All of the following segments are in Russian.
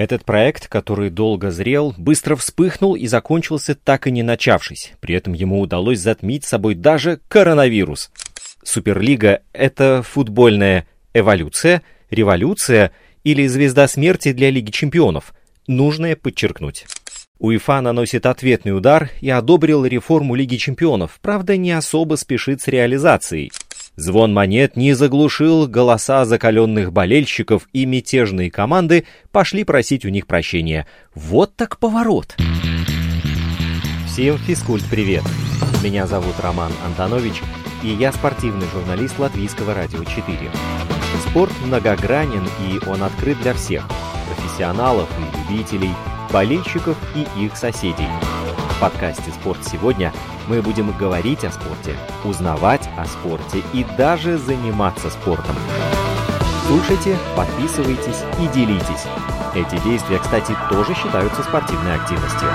Этот проект, который долго зрел, быстро вспыхнул и закончился так и не начавшись. При этом ему удалось затмить собой даже коронавирус. Суперлига — это футбольная эволюция, революция или звезда смерти для Лиги чемпионов. Нужное подчеркнуть. УЕФА наносит ответный удар и одобрил реформу Лиги чемпионов, правда не особо спешит с реализацией. Звон монет не заглушил голоса закаленных болельщиков, и мятежные команды пошли просить у них прощения. Вот так поворот! Всем физкульт привет! Меня зовут Роман Антонович, и я спортивный журналист Латвийского радио 4. Спорт многогранен, и он открыт для всех – профессионалов и любителей, болельщиков и их соседей – подкасте «Спорт сегодня» мы будем говорить о спорте, узнавать о спорте и даже заниматься спортом. Слушайте, подписывайтесь и делитесь. Эти действия, кстати, тоже считаются спортивной активностью.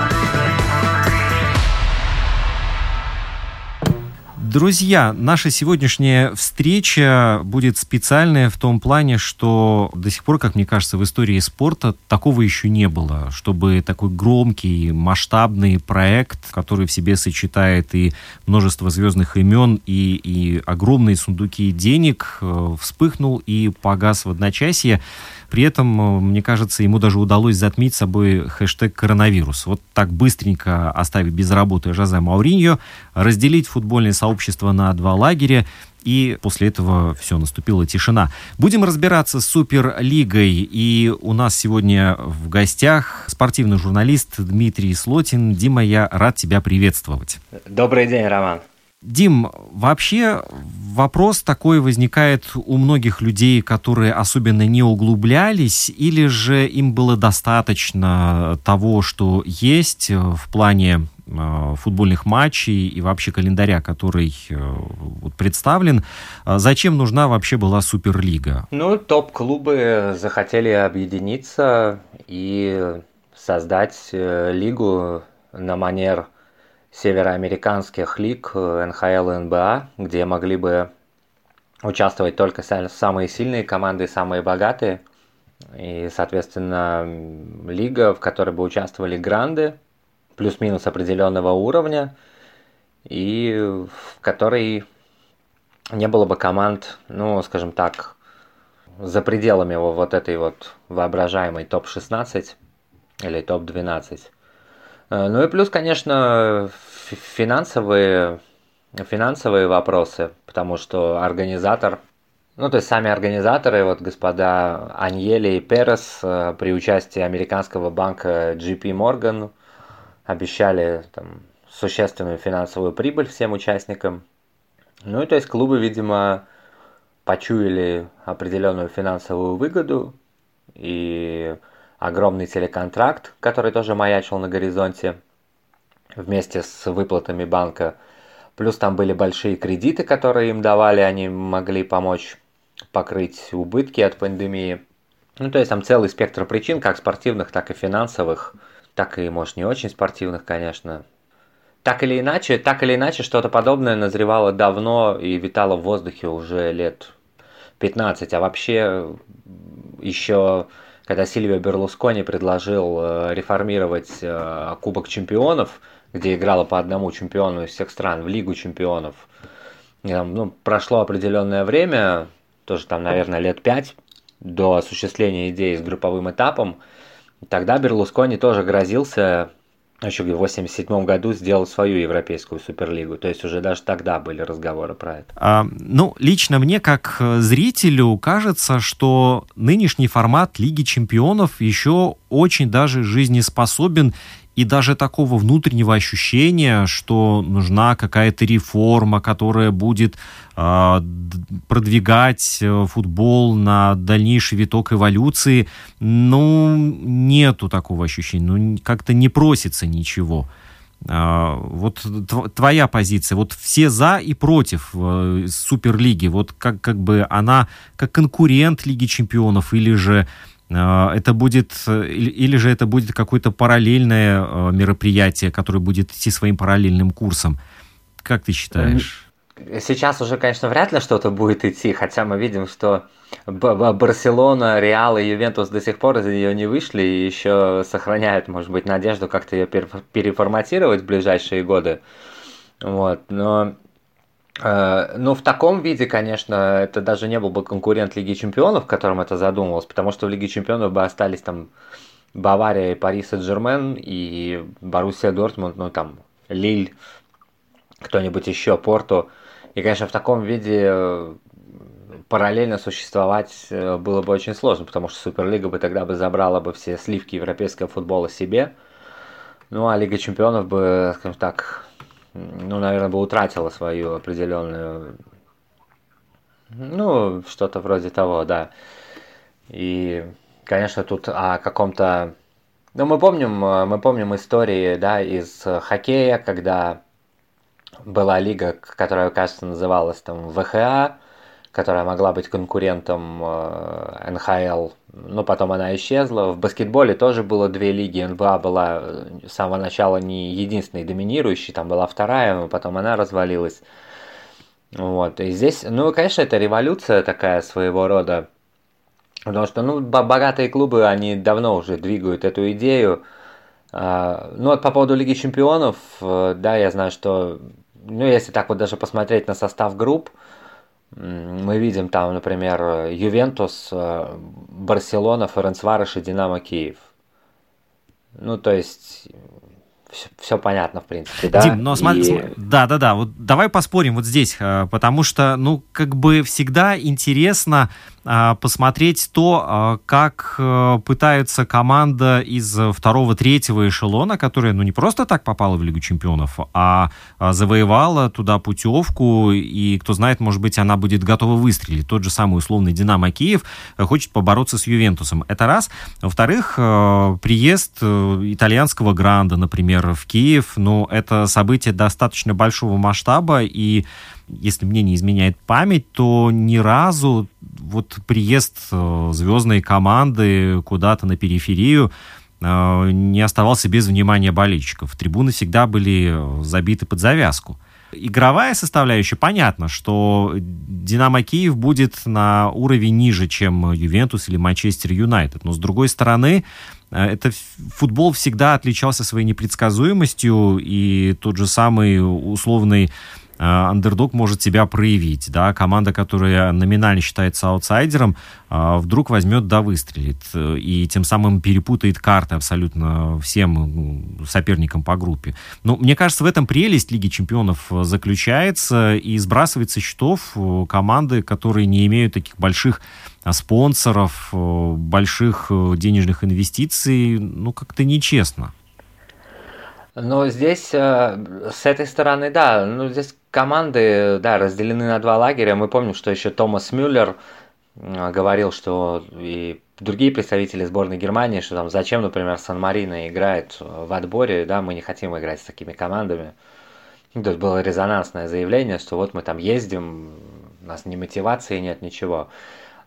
Друзья, наша сегодняшняя встреча будет специальная в том плане, что до сих пор, как мне кажется, в истории спорта такого еще не было, чтобы такой громкий, масштабный проект, который в себе сочетает и множество звездных имен, и, и огромные сундуки денег, э, вспыхнул и погас в одночасье. При этом, э, мне кажется, ему даже удалось затмить собой хэштег коронавирус. Вот так быстренько оставить без работы Жозе Мауриньо, разделить футбольное сообщество на два лагеря и после этого все, наступила тишина. Будем разбираться с Суперлигой, и у нас сегодня в гостях спортивный журналист Дмитрий Слотин. Дима, я рад тебя приветствовать. Добрый день, Роман. Дим, вообще вопрос такой возникает у многих людей, которые особенно не углублялись, или же им было достаточно того, что есть в плане э, футбольных матчей и вообще календаря, который э, представлен. Зачем нужна вообще была Суперлига? Ну, топ-клубы захотели объединиться и создать э, лигу на манер североамериканских лиг НХЛ и НБА, где могли бы участвовать только самые сильные команды, самые богатые. И, соответственно, лига, в которой бы участвовали гранды, плюс-минус определенного уровня, и в которой не было бы команд, ну, скажем так, за пределами вот этой вот воображаемой топ-16 или топ-12. Э, ну и плюс, конечно, финансовые, финансовые вопросы, потому что организатор, ну то есть сами организаторы, вот господа Аньели и Перес э, при участии американского банка JP Morgan обещали там, существенную финансовую прибыль всем участникам. Ну и то есть клубы, видимо, почуяли определенную финансовую выгоду и огромный телеконтракт, который тоже маячил на горизонте вместе с выплатами банка. Плюс там были большие кредиты, которые им давали, они могли помочь покрыть убытки от пандемии. Ну, то есть там целый спектр причин, как спортивных, так и финансовых, так и, может, не очень спортивных, конечно. Так или иначе, так или иначе, что-то подобное назревало давно и витало в воздухе уже лет 15, а вообще еще когда Сильвио Берлускони предложил э, реформировать э, Кубок чемпионов, где играло по одному чемпиону из всех стран в Лигу чемпионов, ну, прошло определенное время, тоже там, наверное, лет пять до осуществления идеи с групповым этапом, тогда Берлускони тоже грозился еще в 87 году сделал свою европейскую суперлигу. То есть уже даже тогда были разговоры про это. А, ну, лично мне, как зрителю, кажется, что нынешний формат Лиги чемпионов еще очень даже жизнеспособен и даже такого внутреннего ощущения, что нужна какая-то реформа, которая будет э, продвигать э, футбол на дальнейший виток эволюции, ну, нету такого ощущения, ну, как-то не просится ничего. Uh, вот твоя позиция, вот все за и против uh, Суперлиги, вот как, как бы она как конкурент Лиги Чемпионов или же а, это будет, или же это будет какое-то параллельное а, мероприятие, которое будет идти своим параллельным курсом. Как ты считаешь? сейчас уже, конечно, вряд ли что-то будет идти, хотя мы видим, что Барселона, Реал и Ювентус до сих пор из нее не вышли и еще сохраняют, может быть, надежду как-то ее переформатировать в ближайшие годы. Вот, но э, ну, в таком виде, конечно, это даже не был бы конкурент Лиги Чемпионов, в котором это задумывалось, потому что в Лиге Чемпионов бы остались там Бавария и Пари Сен-Жермен и Боруссия Дортмунд, ну там Лиль, кто-нибудь еще, Порту. И, конечно, в таком виде э, параллельно существовать э, было бы очень сложно, потому что Суперлига бы тогда бы забрала бы все сливки европейского футбола себе. Ну, а Лига Чемпионов бы, скажем так, ну, наверное, бы утратила свою определенную... Ну, что-то вроде того, да. И конечно, тут о каком-то... Ну, мы помним, э, мы помним истории, да, из хоккея, когда была лига, которая, кажется, называлась там ВХА, которая могла быть конкурентом э, НХЛ, но потом она исчезла. В баскетболе тоже было две лиги, НБА была э, с самого начала не единственной доминирующей, там была вторая, потом она развалилась. Вот, и здесь, ну, конечно, это революция такая своего рода, Потому что, ну, богатые клубы, они давно уже двигают эту идею. А, ну, вот по поводу Лиги Чемпионов, э, да, я знаю, что, ну, если так вот даже посмотреть на состав групп, мы видим там, например, Ювентус, э, Барселона, Ференцварыш и Динамо Киев. Ну, то есть, все, все понятно, в принципе, да. Дим, но смотри, и... да, да, да, вот давай поспорим вот здесь, э, потому что, ну, как бы всегда интересно а, посмотреть то, а, как э, пытается команда из второго-третьего эшелона, которая ну, не просто так попала в Лигу чемпионов, а, а завоевала туда путевку, и кто знает, может быть, она будет готова выстрелить. Тот же самый условный «Динамо Киев» хочет побороться с «Ювентусом». Это раз. Во-вторых, э, приезд э, итальянского гранда, например, в Киев, ну, это событие достаточно большого масштаба, и если мне не изменяет память, то ни разу вот приезд э, звездной команды куда-то на периферию э, не оставался без внимания болельщиков. Трибуны всегда были э, забиты под завязку. Игровая составляющая, понятно, что Динамо Киев будет на уровень ниже, чем Ювентус или Манчестер Юнайтед. Но с другой стороны, это футбол всегда отличался своей непредсказуемостью, и тот же самый условный Э, андердог может себя проявить, да, команда, которая номинально считается аутсайдером, э, вдруг возьмет да выстрелит, э, и тем самым перепутает карты абсолютно всем соперникам по группе. Но мне кажется, в этом прелесть Лиги Чемпионов заключается, и сбрасывать со счетов команды, которые не имеют таких больших спонсоров, больших денежных инвестиций, ну, как-то нечестно. Ну, здесь, с этой стороны, да, ну, здесь команды, да, разделены на два лагеря. Мы помним, что еще Томас Мюллер говорил, что и другие представители сборной Германии, что там зачем, например, Сан-Марино играет в отборе, да, мы не хотим играть с такими командами. Ну, есть было резонансное заявление, что вот мы там ездим, у нас ни мотивации нет, ничего.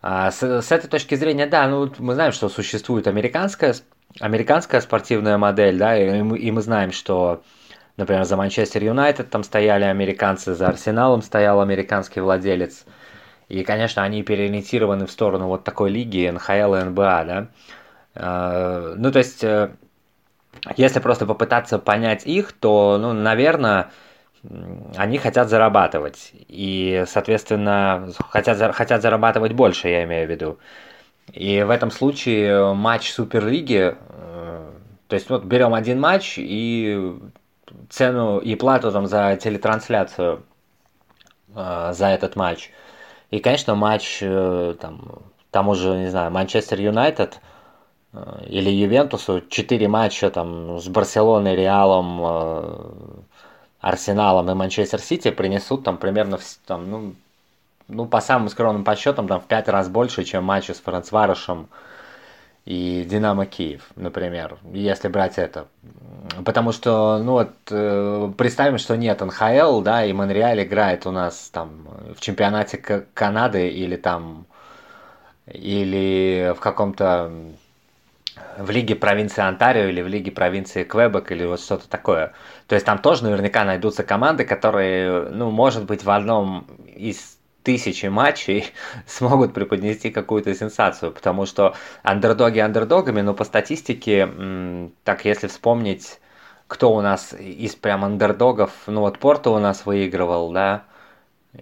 А с, с этой точки зрения, да, ну мы знаем, что существует американская, американская спортивная модель, да, и и мы знаем, что Например, за Манчестер Юнайтед там стояли американцы, за Арсеналом стоял американский владелец. И, конечно, они переориентированы в сторону вот такой лиги НХЛ и НБА, да. Э, ну, то есть, э, если просто попытаться понять их, то, ну, наверное, они хотят зарабатывать. И, соответственно, хотят, хотят зарабатывать больше, я имею в виду. И в этом случае матч Суперлиги, э, то есть вот берем один матч и цену и плату там за телетрансляцию э, за этот матч. И, конечно, матч э, там, тому же, не знаю, Манчестер Юнайтед э, или Ювентусу, 4 матча там с Барселоной, Реалом, э, Арсеналом и Манчестер Сити принесут там примерно в, там, ну, ну, по самым скромным подсчетам, там в 5 раз больше, чем матчи с Францварышем, и Динамо Киев, например, если брать это. Потому что, ну вот, э, представим, что нет НХЛ, да, и Монреаль играет у нас там в чемпионате Канады или там, или в каком-то в лиге провинции Онтарио или в лиге провинции Квебек или вот что-то такое. То есть там тоже наверняка найдутся команды, которые, ну, может быть, в одном из тысячи матчей смогут преподнести какую-то сенсацию, потому что андердоги андердогами, но по статистике, так если вспомнить, кто у нас из прям андердогов, ну вот Порто у нас выигрывал, да,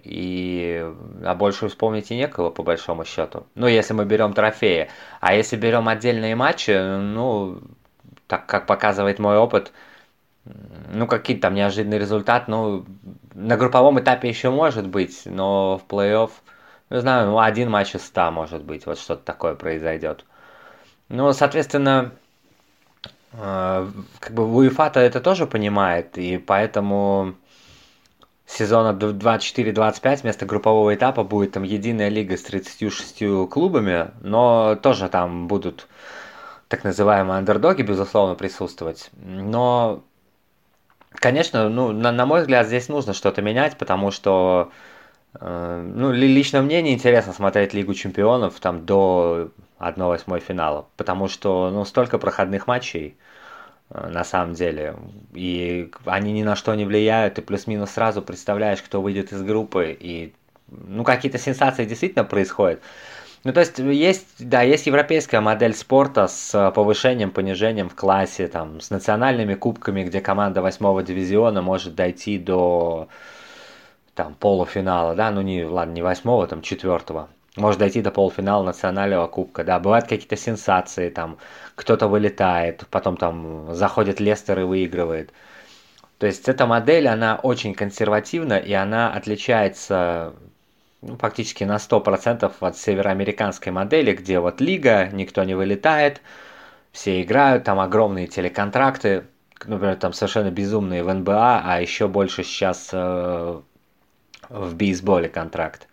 и а больше вспомнить и некого, по большому счету. Ну, если мы берем трофеи. А если берем отдельные матчи, ну, так как показывает мой опыт, ну, какие-то там неожиданный результат, ну, на групповом этапе еще может быть, но в плей-офф, не знаю, ну, один матч из ста может быть, вот что-то такое произойдет. Ну, соответственно, э, как бы УЕФА-то это тоже понимает, и поэтому сезона 24-25 вместо группового этапа будет там единая лига с 36 клубами, но тоже там будут так называемые андердоги, безусловно, присутствовать. Но, конечно, ну, на, на мой взгляд, здесь нужно что-то менять, потому что, э, ну, лично мне не интересно смотреть Лигу Чемпионов там до 1-8 финала, потому что, ну, столько проходных матчей, Э, на самом деле. И они ни на что не влияют, и плюс-минус сразу представляешь, кто выйдет из группы, и ну, какие-то сенсации действительно происходят. Ну, то есть, есть, да, есть европейская модель спорта с повышением, понижением в классе, там, с национальными кубками, где команда восьмого дивизиона может дойти до там, полуфинала, да, ну, не, ладно, не восьмого, там, четвертого может дойти до полуфинала национального кубка, да, бывают какие-то сенсации, там, кто-то вылетает, потом там заходит Лестер и выигрывает. То есть эта модель, она очень консервативна, и она отличается ну, практически на 100% от североамериканской модели, где вот лига, никто не вылетает, все играют, там огромные телеконтракты, например, там совершенно безумные в НБА, а еще больше сейчас э, в бейсболе контракт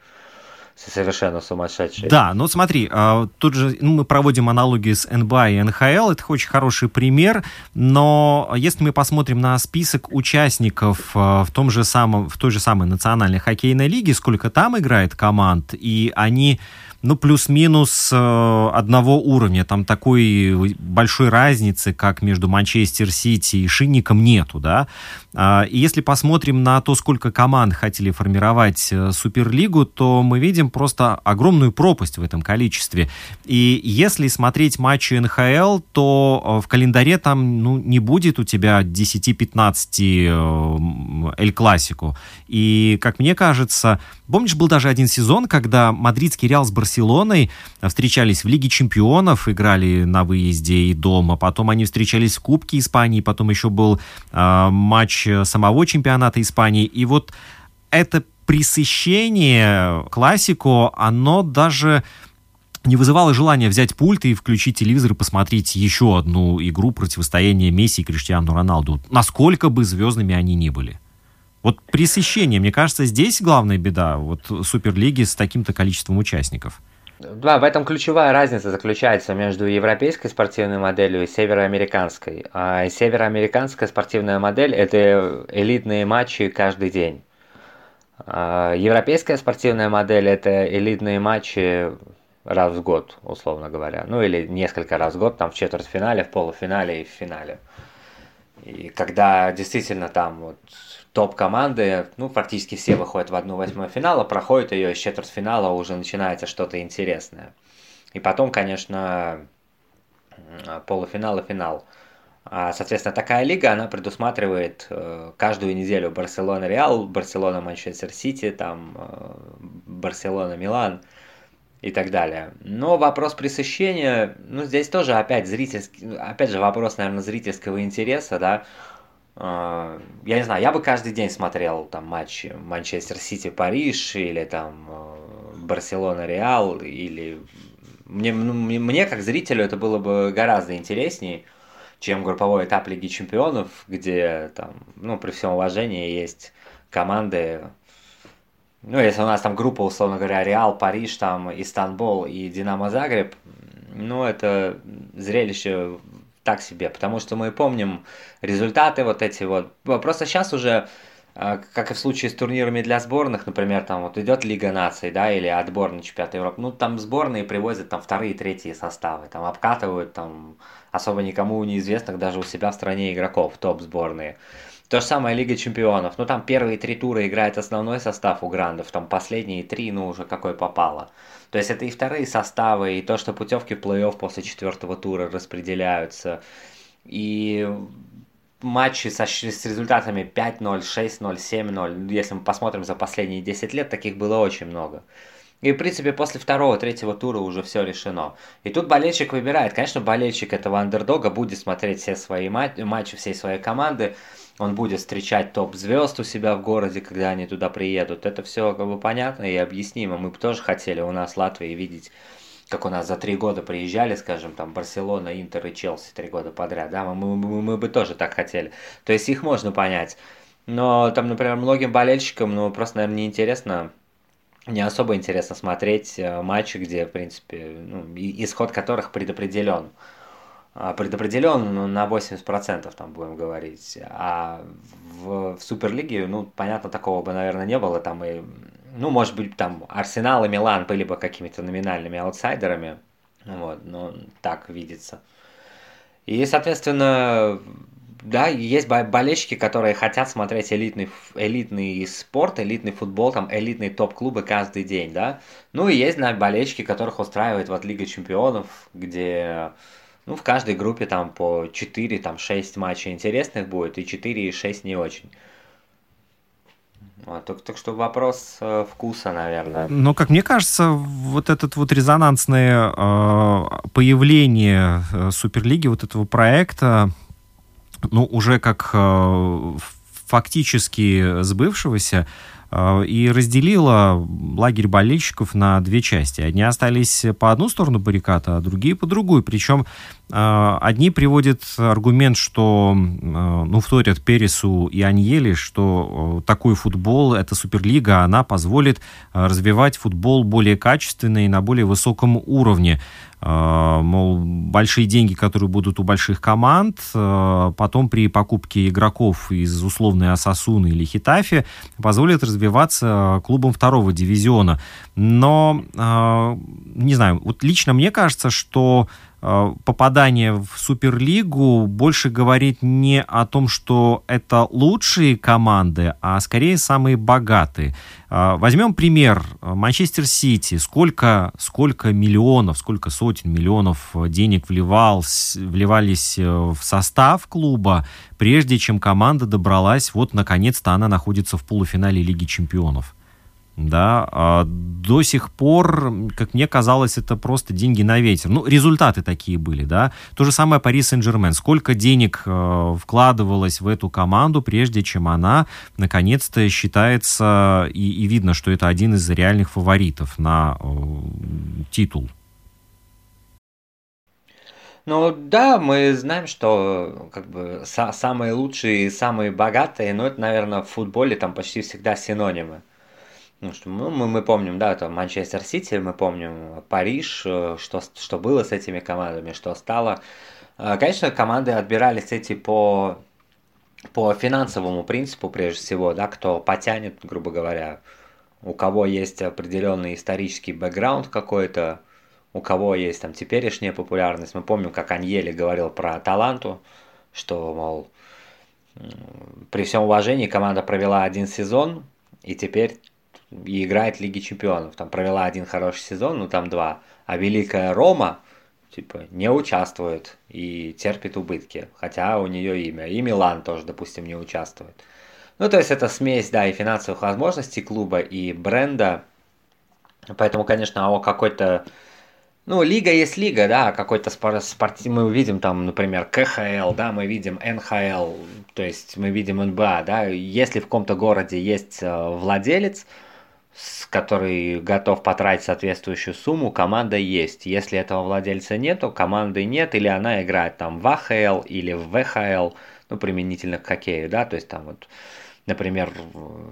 совершенно сумасшедший. Да, ну смотри, а, тут же ну, мы проводим аналогии с НБА и НХЛ, это очень хороший пример, но если мы посмотрим на список участников а, в, том же самом, в той же самой национальной хоккейной лиге, сколько там играет команд, и они ну, плюс-минус э, одного уровня. Там такой большой разницы, как между Манчестер Сити и Шинником, нету, да. А, и если посмотрим на то, сколько команд хотели формировать э, Суперлигу, то мы видим просто огромную пропасть в этом количестве. И если смотреть матчи НХЛ, то э, в календаре там ну, не будет у тебя 10-15 Эль Классику. И, как мне кажется, помнишь, был даже один сезон, когда мадридский Реал с Барселоной встречались в Лиге Чемпионов, играли на выезде и дома, потом они встречались в Кубке Испании, потом еще был э, матч самого чемпионата Испании, и вот это присыщение классику, оно даже не вызывало желания взять пульт и включить телевизор и посмотреть еще одну игру противостояния Месси и Криштиану Роналду, насколько бы звездными они ни были. Вот пресыщение, мне кажется, здесь главная беда вот Суперлиги с таким-то количеством участников. Да, в этом ключевая разница заключается между европейской спортивной моделью и североамериканской. А североамериканская спортивная модель – это элитные матчи каждый день. А европейская спортивная модель – это элитные матчи раз в год, условно говоря. Ну или несколько раз в год, там в четвертьфинале, в полуфинале и в финале. И когда действительно там вот топ-команды, ну, практически все выходят в одну восьмую финала, проходят ее из четвертьфинала, уже начинается что-то интересное. И потом, конечно, полуфинал и финал. А, соответственно, такая лига, она предусматривает э, каждую неделю Барселона-Реал, Барселона-Манчестер Сити, там э, Барселона-Милан и так далее. Но вопрос пресыщения, ну, здесь тоже опять зрительский, опять же, вопрос, наверное, зрительского интереса, да, я не знаю, я бы каждый день смотрел там матчи Манчестер Сити Париж или там э, Барселона Реал или мне, ну, мне как зрителю это было бы гораздо интереснее, чем групповой этап Лиги Чемпионов, где там, ну, при всем уважении есть команды, ну, если у нас там группа, условно говоря, Реал, Париж, там, Истанбул и Динамо Загреб, ну, это зрелище так себе, потому что мы помним результаты вот эти вот. Просто сейчас уже а, как и в случае с турнирами для сборных, например, там вот идет Лига наций, да, или отбор на чемпионат Европы, ну там сборные привозят там вторые, третьи составы, там обкатывают там особо никому неизвестных даже у себя в стране игроков, топ сборные. То же самое Лига Чемпионов. Ну, там первые три тура играет основной состав у грандов, там последние три, ну, уже какой попало. То есть это и вторые составы, и то, что путевки в плей-офф после четвертого тура распределяются. И матчи со, с результатами 5-0, 6-0, 7-0, если мы посмотрим за последние 10 лет, таких было очень много. И, в принципе, после второго, третьего тура уже все решено. И тут болельщик выбирает. Конечно, болельщик этого андердога будет смотреть все свои матчи, матчи всей своей команды. Он будет встречать топ-звезд у себя в городе, когда они туда приедут. Это все как бы понятно и объяснимо. Мы бы тоже хотели у нас в Латвии видеть как у нас за три года приезжали, скажем, там Барселона, Интер и Челси три года подряд, да, мы, мы, мы, бы тоже так хотели. То есть их можно понять. Но там, например, многим болельщикам, ну, просто, наверное, неинтересно, не особо интересно смотреть э, матчи, где, в принципе, ну, исход которых предопределен. А, предопределен на 80%, там будем говорить. А в, в Суперлиге, ну, понятно, такого бы, наверное, не было. Там и ну, может быть, там Арсенал и Милан были бы какими-то номинальными аутсайдерами. Вот, но так видится. И, соответственно, да, есть болельщики, которые хотят смотреть элитный, элитный спорт, элитный футбол, там, элитные топ-клубы каждый день, да. Ну и есть, да, болельщики, которых устраивает вот Лига Чемпионов, где, ну, в каждой группе там по 4, там, 6 матчей интересных будет, и 4 и 6 не очень. Вот, так, так что вопрос э, вкуса, наверное. Но, как мне кажется, вот этот вот резонансное э, появление э, Суперлиги, вот этого проекта, ну, уже как э, фактически сбывшегося, э, и разделила лагерь болельщиков на две части. Одни остались по одну сторону баррикада, а другие по другую. Причем одни приводят аргумент, что, а, ну, вторят Пересу и Аньели, что такой футбол, эта Суперлига, она позволит а, развивать футбол более качественно и на более высоком уровне. Мол, большие деньги, которые будут у больших команд, потом при покупке игроков из условной Асасуны или Хитафи позволят развиваться клубам второго дивизиона. Но, не знаю, вот лично мне кажется, что попадание в Суперлигу больше говорит не о том, что это лучшие команды, а скорее самые богатые. Э, возьмем пример. Манчестер Сити. Сколько, сколько миллионов, сколько сотен миллионов денег вливал, вливались э, в состав клуба, прежде чем команда добралась, вот наконец-то она находится в полуфинале Лиги Чемпионов да, а до сих пор, как мне казалось, это просто деньги на ветер. Ну, результаты такие были, да. То же самое Пари Сен-Жермен. Сколько денег э, вкладывалось в эту команду, прежде чем она, наконец-то, считается, и, и видно, что это один из реальных фаворитов на э, титул. Ну да, мы знаем, что как бы са- самые лучшие и самые богатые, но это, наверное, в футболе там почти всегда синонимы. Ну, что мы, мы, мы помним, да, это Манчестер Сити, мы помним Париж, э, что, что было с этими командами, что стало. Э, конечно, команды отбирались эти по, по финансовому принципу, прежде всего, да, кто потянет, грубо говоря, у кого есть определенный исторический бэкграунд какой-то, у кого есть там теперешняя популярность. Мы помним, как Аньели говорил про Таланту, что, мол, при всем уважении команда провела один сезон, и теперь и играет в Лиге Чемпионов. Там провела один хороший сезон, ну там два. А Великая Рома, типа, не участвует и терпит убытки. Хотя у нее имя. И Милан тоже, допустим, не участвует. Ну, то есть это смесь, да, и финансовых возможностей клуба, и бренда. Поэтому, конечно, о какой-то... Ну, лига есть лига, да, какой-то спорт, мы видим там, например, КХЛ, да, мы видим НХЛ, то есть мы видим НБА, да, если в каком-то городе есть э, владелец, который готов потратить соответствующую сумму, команда есть. Если этого владельца нету, команды нет, или она играет там в АХЛ или в ВХЛ, ну, применительно к хоккею, да, то есть там вот, например,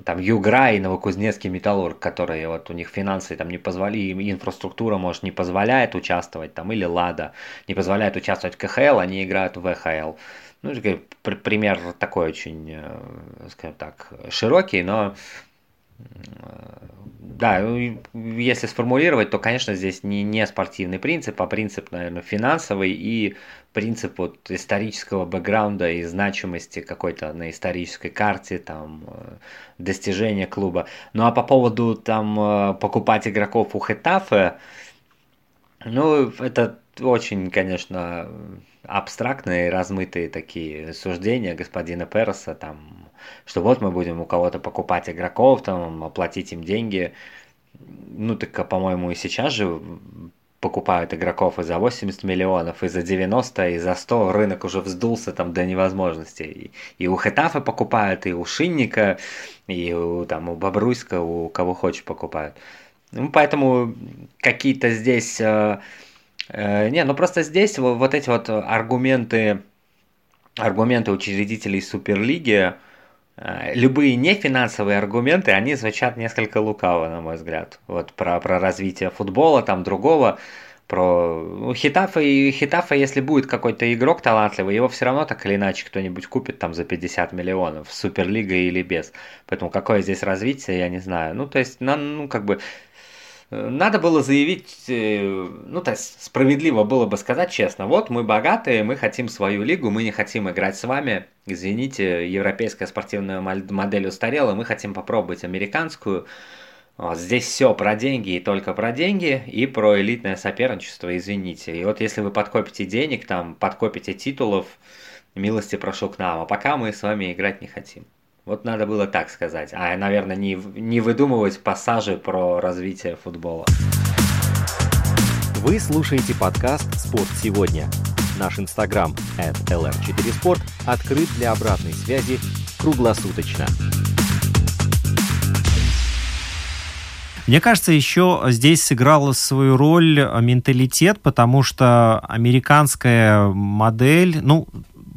там Югра и Новокузнецкий Металлург, которые вот у них финансы там не позволи, инфраструктура, может, не позволяет участвовать там, или Лада не позволяет участвовать в КХЛ, они играют в ВХЛ. ну, пример такой очень, скажем так, широкий, но да, ну, если сформулировать, то, конечно, здесь не, не спортивный принцип, а принцип, наверное, финансовый и принцип вот исторического бэкграунда и значимости какой-то на исторической карте, там, э, достижения клуба. Ну, а по поводу, там, э, покупать игроков у Хетафе, ну, это очень, конечно, абстрактные, размытые такие суждения господина Переса, там, что вот мы будем у кого-то покупать игроков, там, оплатить им деньги. Ну, так, а, по-моему, и сейчас же покупают игроков и за 80 миллионов, и за 90, и за 100. Рынок уже вздулся там до невозможности. И, и у Хетафа покупают, и у Шинника, и у, там, у Бобруйска, у кого хочешь покупают. Ну, поэтому какие-то здесь... Э, не, ну просто здесь вот, вот эти вот аргументы, аргументы учредителей Суперлиги, э, любые нефинансовые аргументы, они звучат несколько лукаво, на мой взгляд. Вот про, про развитие футбола, там другого, про ну, Хитафа и Хитафа, если будет какой-то игрок талантливый, его все равно так или иначе кто-нибудь купит там за 50 миллионов, Суперлига или без. Поэтому какое здесь развитие, я не знаю. Ну, то есть, ну, как бы надо было заявить, э, ну, то есть справедливо было бы сказать честно, вот мы богатые, мы хотим свою лигу, мы не хотим играть с вами, извините, европейская спортивная модель устарела, мы хотим попробовать американскую, вот здесь все про деньги и только про деньги и про элитное соперничество, извините. И вот если вы подкопите денег, там, подкопите титулов, милости прошу к нам, а пока мы с вами играть не хотим. Вот надо было так сказать. А, наверное, не, не выдумывать пассажи про развитие футбола. Вы слушаете подкаст «Спорт сегодня». Наш инстаграм at lr4sport открыт для обратной связи круглосуточно. Мне кажется, еще здесь сыграла свою роль менталитет, потому что американская модель, ну,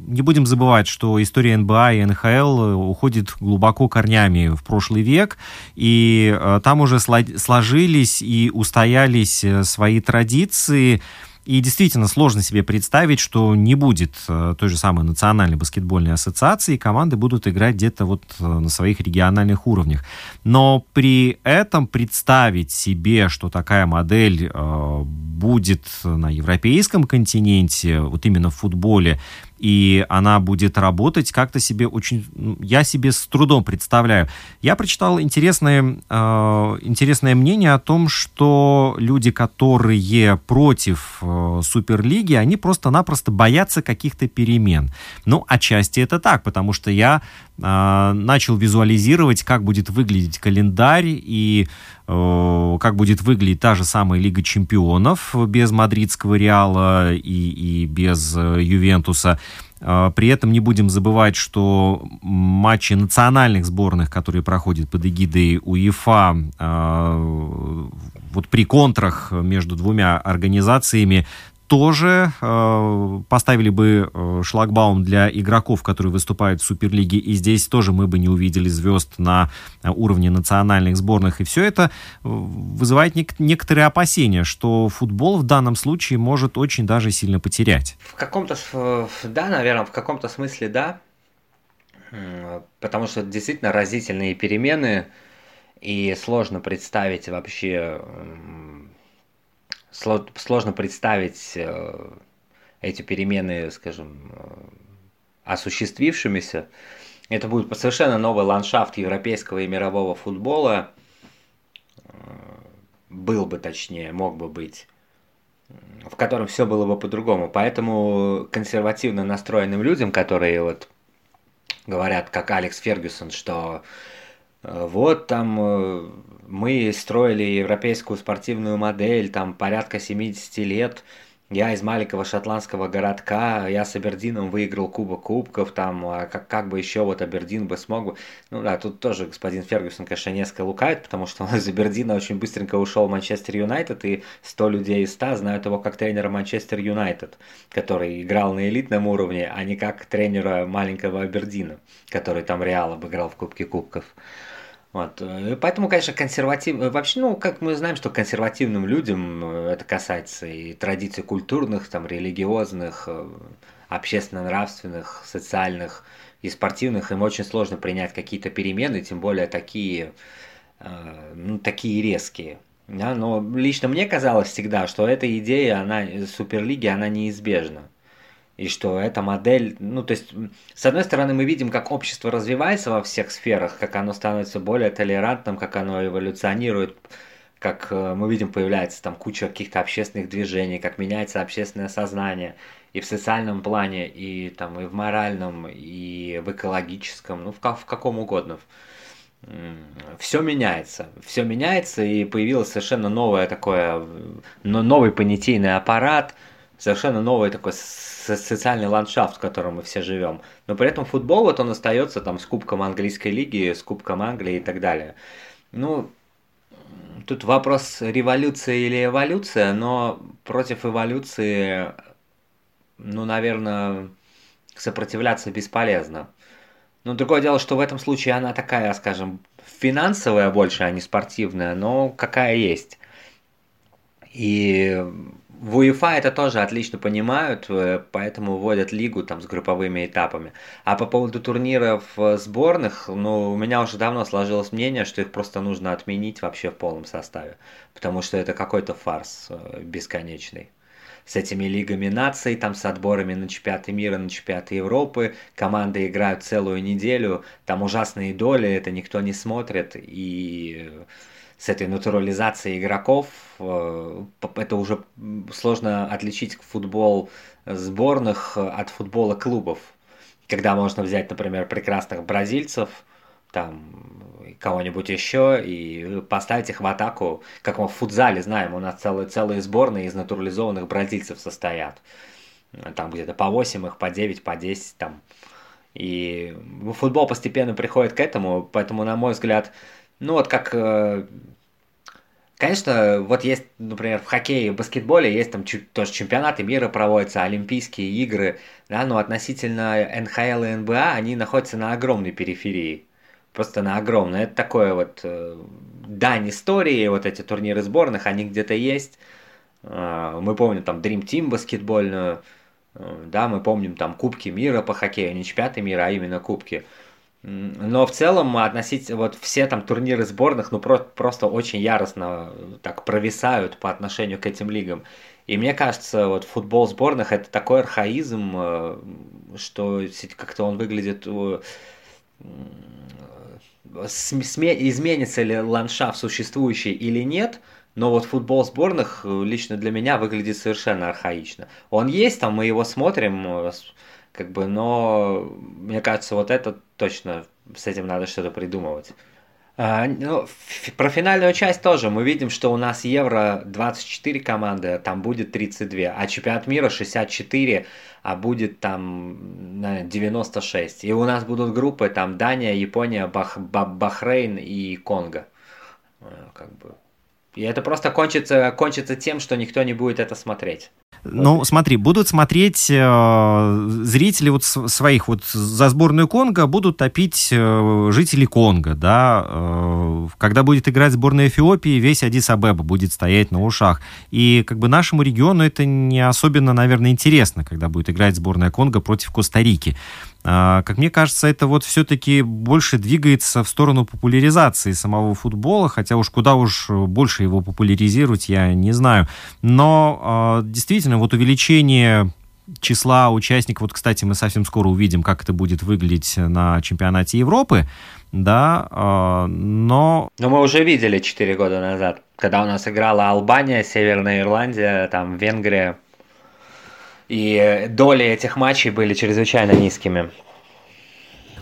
не будем забывать, что история НБА и НХЛ уходит глубоко корнями в прошлый век, и э, там уже сложились и устоялись э, свои традиции, и действительно сложно себе представить, что не будет э, той же самой национальной баскетбольной ассоциации, и команды будут играть где-то вот э, на своих региональных уровнях. Но при этом представить себе, что такая модель э, будет на европейском континенте, вот именно в футболе, и она будет работать как-то себе очень... Ну, я себе с трудом представляю. Я прочитал интересное, э, интересное мнение о том, что люди, которые против э, Суперлиги, они просто-напросто боятся каких-то перемен. Ну, отчасти это так, потому что я начал визуализировать, как будет выглядеть календарь и э, как будет выглядеть та же самая Лига Чемпионов без мадридского Реала и, и без э, Ювентуса. А, при этом не будем забывать, что матчи национальных сборных, которые проходят под эгидой УЕФА, а, вот при контрах между двумя организациями тоже э, поставили бы э, шлагбаум для игроков, которые выступают в Суперлиге, и здесь тоже мы бы не увидели звезд на уровне национальных сборных. И все это э, вызывает нек- некоторые опасения, что футбол в данном случае может очень даже сильно потерять. В каком-то, да, наверное, в каком-то смысле да, потому что действительно разительные перемены, и сложно представить вообще сложно представить э, эти перемены, скажем, э, осуществившимися. Это будет совершенно новый ландшафт европейского и мирового футбола. Э, был бы точнее, мог бы быть в котором все было бы по-другому. Поэтому консервативно настроенным людям, которые вот говорят, как Алекс Фергюсон, что вот там мы строили европейскую спортивную модель, там порядка 70 лет. Я из маленького шотландского городка, я с Абердином выиграл Кубок Кубков, там, а как, как бы еще вот Абердин бы смог бы. Ну да, тут тоже господин Фергюсон, конечно, несколько лукает, потому что он из Абердина очень быстренько ушел в Манчестер Юнайтед, и 100 людей из 100 знают его как тренера Манчестер Юнайтед, который играл на элитном уровне, а не как тренера маленького Абердина, который там Реал обыграл в Кубке Кубков. Вот. Э, поэтому, конечно, консерватив... Э, вообще, ну, как мы знаем, что консервативным людям э, это касается и традиций культурных, там, религиозных, общественно-нравственных, социальных и спортивных, им очень сложно принять какие-то перемены, тем более такие, ну, такие резкие. Да, но лично мне казалось всегда, что эта идея, она, Суперлиги, она неизбежна. И что эта модель, ну то есть, с одной стороны мы видим, как общество развивается во всех сферах, как оно становится более толерантным, как оно эволюционирует, как э, мы видим, появляется там куча каких-то общественных движений, как меняется общественное сознание и в социальном плане, и там и в моральном, и в экологическом, ну в, в каком угодно. Все меняется, все меняется, и появилось совершенно новое такое, новый понятийный аппарат, совершенно новый такой социальный ландшафт, в котором мы все живем. Но при этом футбол, вот он остается там с Кубком Английской лиги, с Кубком Англии и так далее. Ну, тут вопрос революция или эволюция, но против эволюции, ну, наверное, сопротивляться бесполезно. Но другое дело, что в этом случае она такая, скажем, финансовая больше, а не спортивная, но какая есть. И в УЕФА это тоже отлично понимают, э, поэтому вводят лигу там с групповыми этапами. А по поводу турниров э, сборных, ну, у меня уже давно сложилось мнение, что их просто нужно отменить вообще в полном составе, потому что это какой-то фарс э, бесконечный. С этими лигами наций, там с отборами на чемпионаты мира, на чемпионаты Европы, команды играют целую неделю, там ужасные доли, это никто не смотрит, и с этой натурализацией игроков, э, это уже сложно отличить футбол сборных от футбола клубов. Когда можно взять, например, прекрасных бразильцев, там кого-нибудь еще и поставить их в атаку, как мы в футзале знаем, у нас целые, целые сборные из натурализованных бразильцев состоят. Там где-то по 8 их, по 9, по 10 там. И футбол постепенно приходит к этому, поэтому, на мой взгляд, ну вот как... Э, конечно, вот есть, например, в хоккее, в баскетболе есть там тоже чемпионаты мира проводятся, Олимпийские игры, да, но относительно НХЛ и НБА они находятся на огромной периферии. Просто на огромной. Это такое вот э, дань истории, вот эти турниры сборных, они где-то есть. Э, мы помним там Dream Team баскетбольную, да, мы помним там Кубки мира по хоккею, не чемпионаты мира, а именно Кубки. Но в целом относительно вот все там турниры сборных ну про, просто очень яростно так провисают по отношению к этим лигам. И мне кажется, вот футбол сборных это такой архаизм, э, что как-то он выглядит э, изменится ли ландшафт существующий или нет, но вот футбол сборных э, лично для меня выглядит совершенно архаично. Он есть, там мы его смотрим, как бы, но мне кажется, вот это точно с этим надо что-то придумывать. А, ну, про финальную часть тоже. Мы видим, что у нас Евро 24 команды, там будет 32, а чемпионат мира 64, а будет там наверное, 96. И у нас будут группы там Дания, Япония, Бах, Бахрейн и Конго. Э, как бы. И это просто кончится, кончится тем, что никто не будет это смотреть. Ну, смотри, будут смотреть э, зрители вот своих вот за сборную Конго будут топить э, жители Конго, да. Э, когда будет играть сборная Эфиопии, весь Адис Абеба будет стоять на ушах. И как бы нашему региону это не особенно, наверное, интересно, когда будет играть сборная Конго против Коста-Рики. А, как мне кажется, это вот все-таки больше двигается в сторону популяризации самого футбола, хотя уж куда уж больше его популяризировать, я не знаю. Но а, действительно, вот увеличение числа участников, вот, кстати, мы совсем скоро увидим, как это будет выглядеть на чемпионате Европы, да, а, но... Но мы уже видели 4 года назад, когда у нас играла Албания, Северная Ирландия, там Венгрия, и доли этих матчей были чрезвычайно низкими.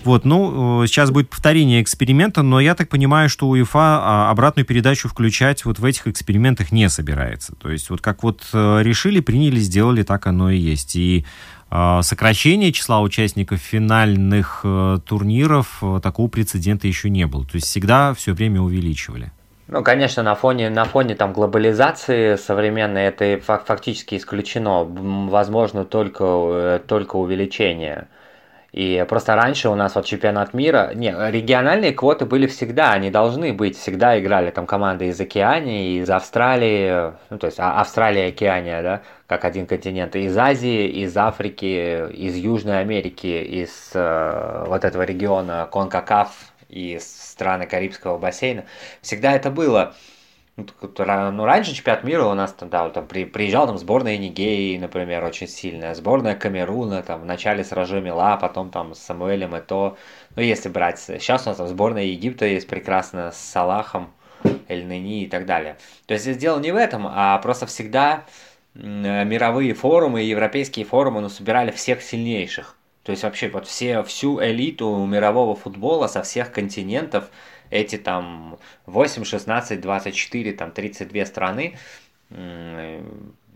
Вот, ну, э, сейчас будет повторение эксперимента, но я так понимаю, что УЕФА а, обратную передачу включать вот в этих экспериментах не собирается. То есть вот как вот э, решили, приняли, сделали, так оно и есть. И а, сокращение числа участников финальных э, турниров такого прецедента еще не было. То есть всегда все время увеличивали. Ну, конечно, на фоне, на фоне там глобализации современной это фактически исключено. Возможно только, только увеличение. И просто раньше у нас вот чемпионат мира, не, региональные квоты были всегда, они должны быть, всегда играли там команды из Океании, из Австралии, ну то есть а, Австралия и Океания, да, как один континент, из Азии, из Африки, из Южной Америки, из э, вот этого региона Конкакаф и страны Карибского бассейна. Всегда это было. Ну, ну, раньше чемпионат мира у нас там, да, там при, приезжал там сборная Нигерии, например, очень сильная, сборная Камеруна, там, в начале с Роже Мила, потом там с Самуэлем и то. Ну, если брать, сейчас у нас там сборная Египта есть прекрасная с Салахом, Эль-Нени и так далее. То есть дело не в этом, а просто всегда мировые форумы и европейские форумы ну, собирали всех сильнейших. То есть вообще вот все, всю элиту мирового футбола со всех континентов – эти там 8, 16, 24, там 32 страны,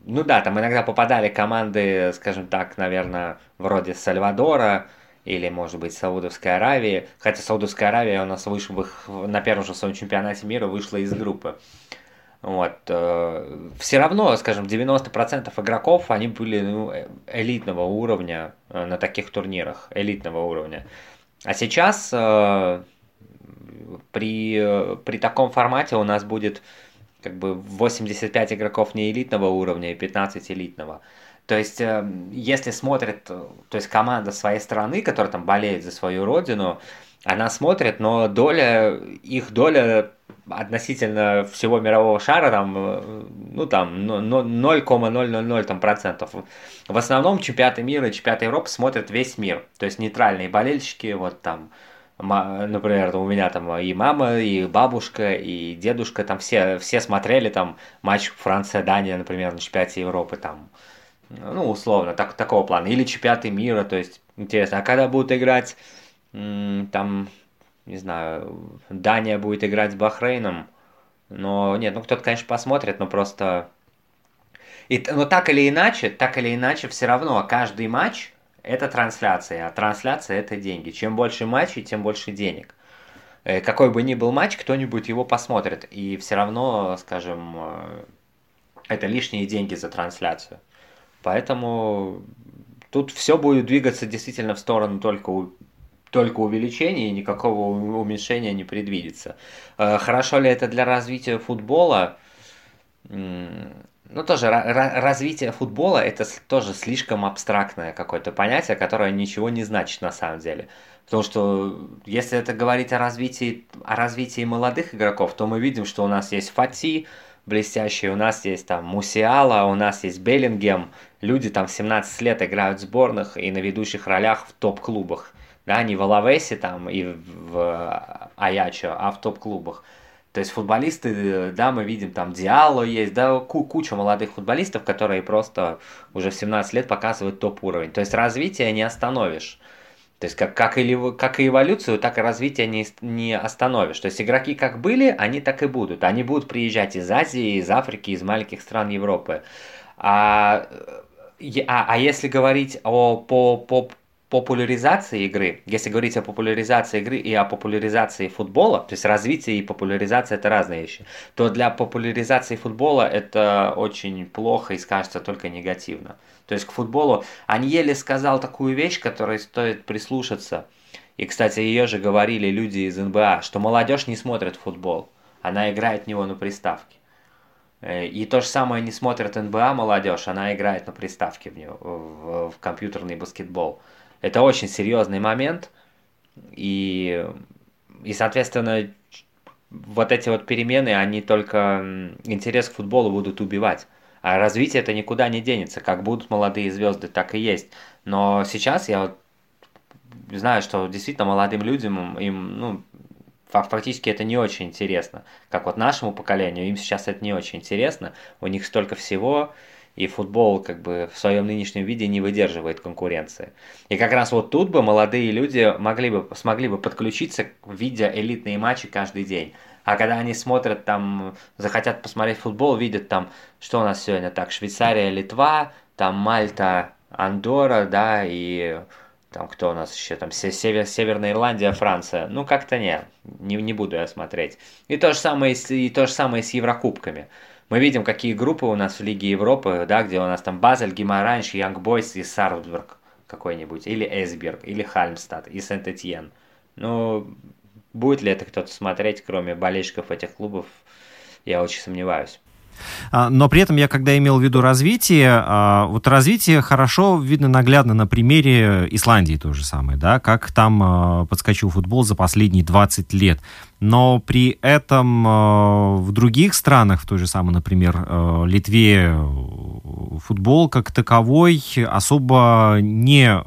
ну да, там иногда попадали команды, скажем так, наверное, вроде Сальвадора или, может быть, Саудовской Аравии. Хотя Саудовская Аравия у нас вышла на первом же своем чемпионате мира вышла из группы. Вот. Э, Все равно, скажем, 90% игроков, они были ну, элитного уровня э, на таких турнирах, элитного уровня. А сейчас э, при, при таком формате у нас будет как бы 85 игроков не элитного уровня и 15 элитного. То есть, э, если смотрит, то есть команда своей страны, которая там болеет за свою родину, она смотрит, но доля, их доля относительно всего мирового шара там, э, ну там 0,000 там процентов. В основном чемпионаты мира и чемпионаты Европы смотрят весь мир. То есть нейтральные болельщики, вот там например, у меня там и мама, и бабушка, и дедушка, там все, все смотрели там матч Франция-Дания, например, на чемпионате Европы, там, ну, условно, так, такого плана. Или чемпионаты мира, то есть, интересно, а когда будут играть, там, не знаю, Дания будет играть с Бахрейном, но, нет, ну, кто-то, конечно, посмотрит, но просто... И, но так или иначе, так или иначе, все равно каждый матч это трансляция, а трансляция это деньги. Чем больше матчей, тем больше денег. Э, какой бы ни был матч, кто-нибудь его посмотрит. И все равно, скажем, э, это лишние деньги за трансляцию. Поэтому тут все будет двигаться действительно в сторону только, только увеличения и никакого уменьшения не предвидится. Э, хорошо ли это для развития футбола? Ну, тоже развитие футбола это тоже слишком абстрактное какое-то понятие, которое ничего не значит на самом деле. Потому что если это говорить о развитии, о развитии молодых игроков, то мы видим, что у нас есть Фати, блестящий, у нас есть там Мусиала, у нас есть Беллингем. Люди там в 17 лет играют в сборных и на ведущих ролях в топ-клубах. Да, не в Алавесе там и в Аячо, а в топ-клубах. То есть футболисты, да, мы видим там Диало есть, да, куча молодых футболистов, которые просто уже в 17 лет показывают топ-уровень. То есть развитие не остановишь. То есть как, как, или, как и эволюцию, так и развитие не, не остановишь. То есть игроки как были, они так и будут. Они будут приезжать из Азии, из Африки, из маленьких стран Европы. А, а, а если говорить о, по, по, популяризации игры, если говорить о популяризации игры и о популяризации футбола, то есть развитие и популяризация это разные вещи, то для популяризации футбола это очень плохо и скажется только негативно. То есть к футболу Аньели сказал такую вещь, которой стоит прислушаться. И, кстати, ее же говорили люди из НБА, что молодежь не смотрит футбол, она играет в него на приставке. Э, и то же самое не смотрит НБА молодежь, она играет на приставке в, него, в, в компьютерный баскетбол. Это очень серьезный момент. И, и, соответственно, вот эти вот перемены, они только интерес к футболу будут убивать. А развитие это никуда не денется. Как будут молодые звезды, так и есть. Но сейчас я вот знаю, что действительно молодым людям им, ну, фактически это не очень интересно. Как вот нашему поколению, им сейчас это не очень интересно. У них столько всего, и футбол как бы в своем нынешнем виде не выдерживает конкуренции. И как раз вот тут бы молодые люди могли бы, смогли бы подключиться, видя элитные матчи каждый день. А когда они смотрят там, захотят посмотреть футбол, видят там, что у нас сегодня так, Швейцария, Литва, там Мальта, Андора, да, и там кто у нас еще там, Север, Северная Ирландия, Франция. Ну, как-то не, не, не буду я смотреть. И то же самое, и то же самое с Еврокубками. Мы видим, какие группы у нас в Лиге Европы, да, где у нас там Базель, Гимаранш, Янг Бойс и Сарбсбург. какой-нибудь, или Эсберг, или Хальмстад, и Сент-Этьен. Но будет ли это кто-то смотреть, кроме болельщиков этих клубов, я очень сомневаюсь. А, но при этом я, когда имел в виду развитие, а, вот развитие хорошо видно наглядно на примере Исландии то же самое, да, как там а, подскочил футбол за последние 20 лет но при этом э, в других странах, в той же самой, например, э, Литве, э, футбол как таковой особо не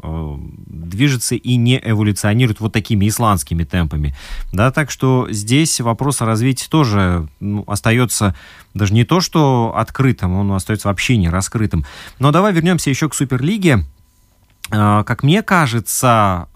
движется и не эволюционирует вот такими исландскими темпами. Да, так что здесь вопрос о развитии тоже ну, остается даже не то, что открытым, он остается вообще не раскрытым. Но давай вернемся еще к Суперлиге. Как мне кажется,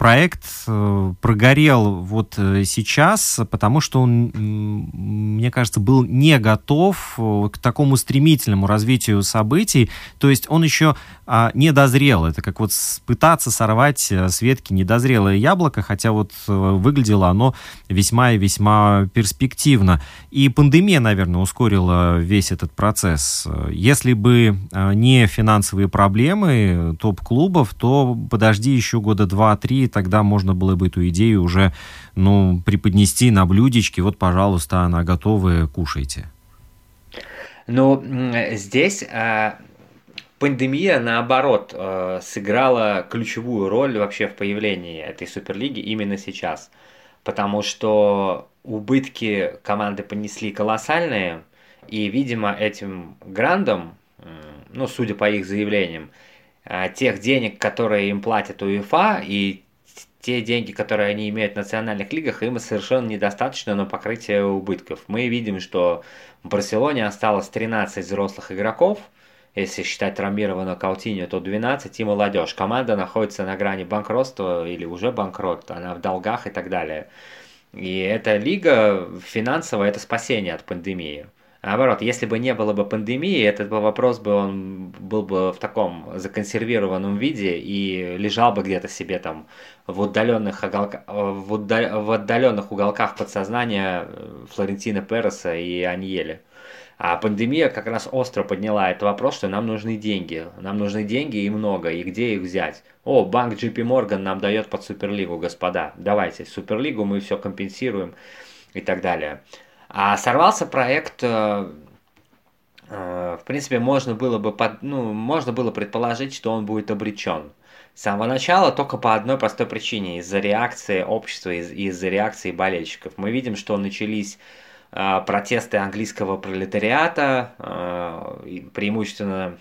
проект э, прогорел вот э, сейчас, потому что он, мне кажется, был не готов э, к такому стремительному развитию событий. То есть он еще а, не дозрел. Это как вот пытаться сорвать с ветки недозрелое яблоко, хотя вот выглядело оно весьма и весьма перспективно. И пандемия, наверное, ускорила весь этот процесс. Если бы не финансовые проблемы топ-клубов, то подожди еще года два-три, тогда можно было бы эту идею уже, ну, преподнести на блюдечке, вот, пожалуйста, она готовая, кушайте. Ну, здесь э, пандемия, наоборот, э, сыграла ключевую роль вообще в появлении этой Суперлиги именно сейчас. Потому что убытки команды понесли колоссальные, и, видимо, этим грандом, ну, судя по их заявлениям, э, тех денег, которые им платят УЕФА, и те деньги, которые они имеют в национальных лигах, им совершенно недостаточно на покрытие убытков. Мы видим, что в Барселоне осталось 13 взрослых игроков, если считать травмированного Каутиньо, то 12 и молодежь. Команда находится на грани банкротства или уже банкрот, она в долгах и так далее. И эта лига финансовая – это спасение от пандемии. Наоборот, если бы не было бы пандемии, этот бы вопрос бы он был бы в таком законсервированном виде и лежал бы где-то себе там в удаленных, оголка... в, удал... в отдаленных уголках подсознания Флорентина Переса и Аньели. А пандемия как раз остро подняла этот вопрос, что нам нужны деньги. Нам нужны деньги и много, и где их взять? О, банк JP Morgan нам дает под Суперлигу, господа. Давайте, Суперлигу мы все компенсируем и так далее. А сорвался проект, э, э, в принципе, можно было бы под, ну, можно было предположить, что он будет обречен. С самого начала только по одной простой причине, из-за реакции общества, из- из-за реакции болельщиков. Мы видим, что начались э, протесты английского пролетариата, э, преимущественно,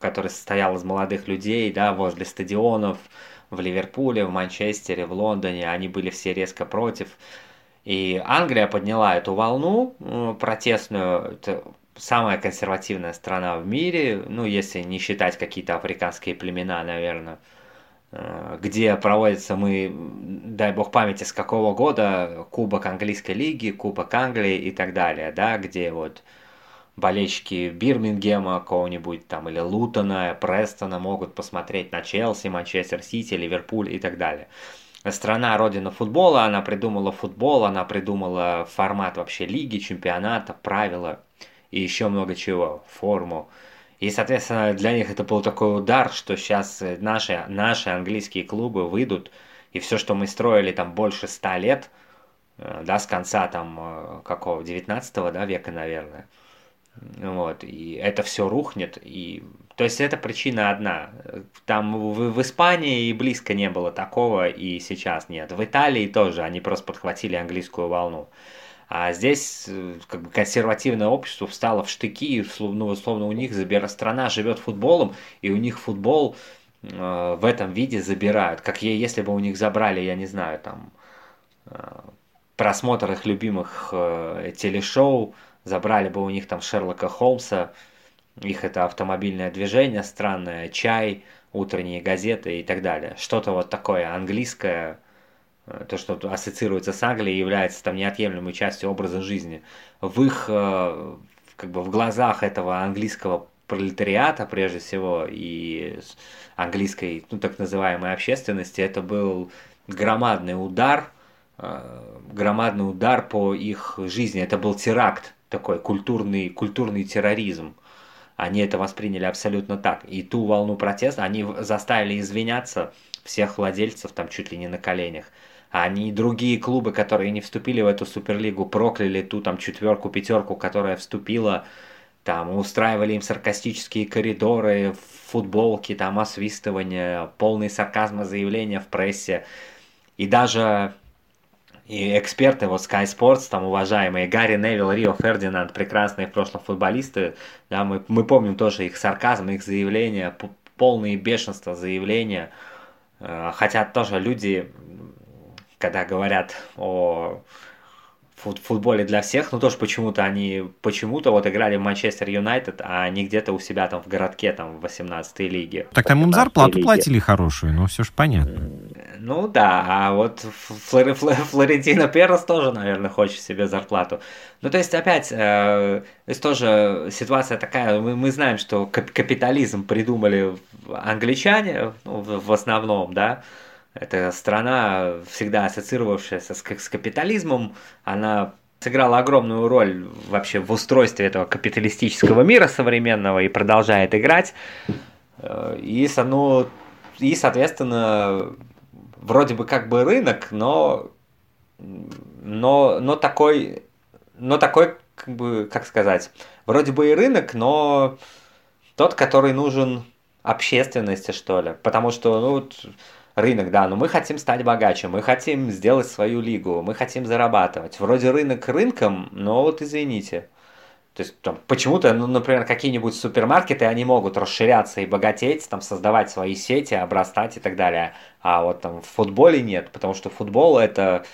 который состоял из молодых людей, да, возле стадионов, в Ливерпуле, в Манчестере, в Лондоне, они были все резко против. И Англия подняла эту волну протестную, это самая консервативная страна в мире, ну, если не считать какие-то африканские племена, наверное, э, где проводится мы, дай бог памяти, с какого года, Кубок Английской лиги, Кубок Англии и так далее, да, где вот болельщики Бирмингема какого-нибудь там или Лутона, Престона могут посмотреть на Челси, Манчестер Сити, Ливерпуль и так далее страна родина футбола, она придумала футбол, она придумала формат вообще лиги, чемпионата, правила и еще много чего, форму. И, соответственно, для них это был такой удар, что сейчас наши, наши английские клубы выйдут, и все, что мы строили там больше ста лет, э, да, с конца там э, какого, 19 да, века, наверное, вот, и это все рухнет, и то есть это причина одна. Там в, в Испании и близко не было такого, и сейчас нет. В Италии тоже, они просто подхватили английскую волну. А здесь э, как бы консервативное общество встало в штыки, ну, условно у них забира, страна живет футболом, и у них футбол э, в этом виде забирают. Как если бы у них забрали, я не знаю, там э, просмотр их любимых э, телешоу, забрали бы у них там Шерлока Холмса, их это автомобильное движение странное, чай, утренние газеты и так далее. Что-то вот такое английское, э, то, что ассоциируется с Англией, является там неотъемлемой частью образа жизни. В их, э, как бы в глазах этого английского пролетариата, прежде всего, и английской, ну, так называемой общественности, это был громадный удар, э, громадный удар по их жизни. Это был теракт такой, культурный, культурный терроризм. Они это восприняли абсолютно так. И ту волну протеста они заставили извиняться всех владельцев там чуть ли не на коленях. А они другие клубы, которые не вступили в эту суперлигу, прокляли ту там четверку, пятерку, которая вступила, там устраивали им саркастические коридоры, футболки, там освистывания, полный сарказма заявления в прессе. И даже и эксперты вот Sky Sports, там уважаемые Гарри Невилл, Рио Фердинанд, прекрасные в прошлом футболисты, да, мы, мы помним тоже их сарказм, их заявления, полные бешенства заявления, э, хотя тоже люди, когда говорят о футболе для всех, но тоже почему-то они почему-то вот играли в Манчестер Юнайтед, а не где-то у себя там в городке, там в 18-й лиге. Так там им зарплату лиге. платили хорошую, ну все ж понятно. Ну да, а вот Флор... Флорентино Перес тоже, наверное, хочет себе зарплату. Ну то есть опять, э, то есть тоже ситуация такая, мы, мы знаем, что капитализм придумали англичане ну, в, в основном, да, это страна, всегда ассоциировавшаяся с, с капитализмом, она сыграла огромную роль вообще в устройстве этого капиталистического мира современного и продолжает играть. Э, и, ну, и соответственно, вроде бы как бы рынок, но, но, но такой, но такой, как бы, как сказать, вроде бы и рынок, но тот, который нужен общественности, что ли. Потому что, ну, вот, рынок, да, но мы хотим стать богаче, мы хотим сделать свою лигу, мы хотим зарабатывать. Вроде рынок рынком, но вот извините. То есть там, почему-то, ну, например, какие-нибудь супермаркеты, они могут расширяться и богатеть, там, создавать свои сети, обрастать и так далее. А вот там в футболе нет, потому что футбол это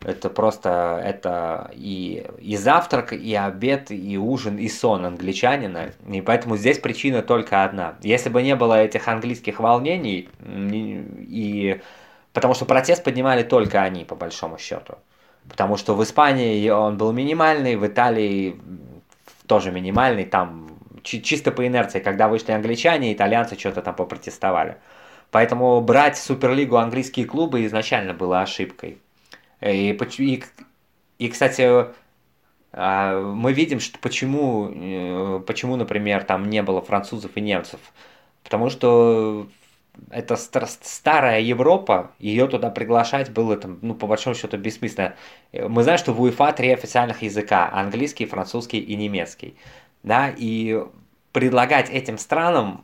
это просто это и, и завтрак, и обед, и ужин, и сон англичанина. И поэтому здесь причина только одна. Если бы не было этих английских волнений, и потому что протест поднимали только они, по большому счету. Потому что в Испании он был минимальный, в Италии тоже минимальный, там чисто по инерции, когда вышли англичане, итальянцы что-то там попротестовали. Поэтому брать Суперлигу английские клубы изначально было ошибкой. И, и, и кстати, а, мы видим, что почему, э, почему, например, там не было французов и немцев. Потому что это старая Европа, ее туда приглашать было, там, ну, по большому счету, бессмысленно. Мы знаем, что в УЕФА три официальных языка – английский, французский и немецкий. Да, и предлагать этим странам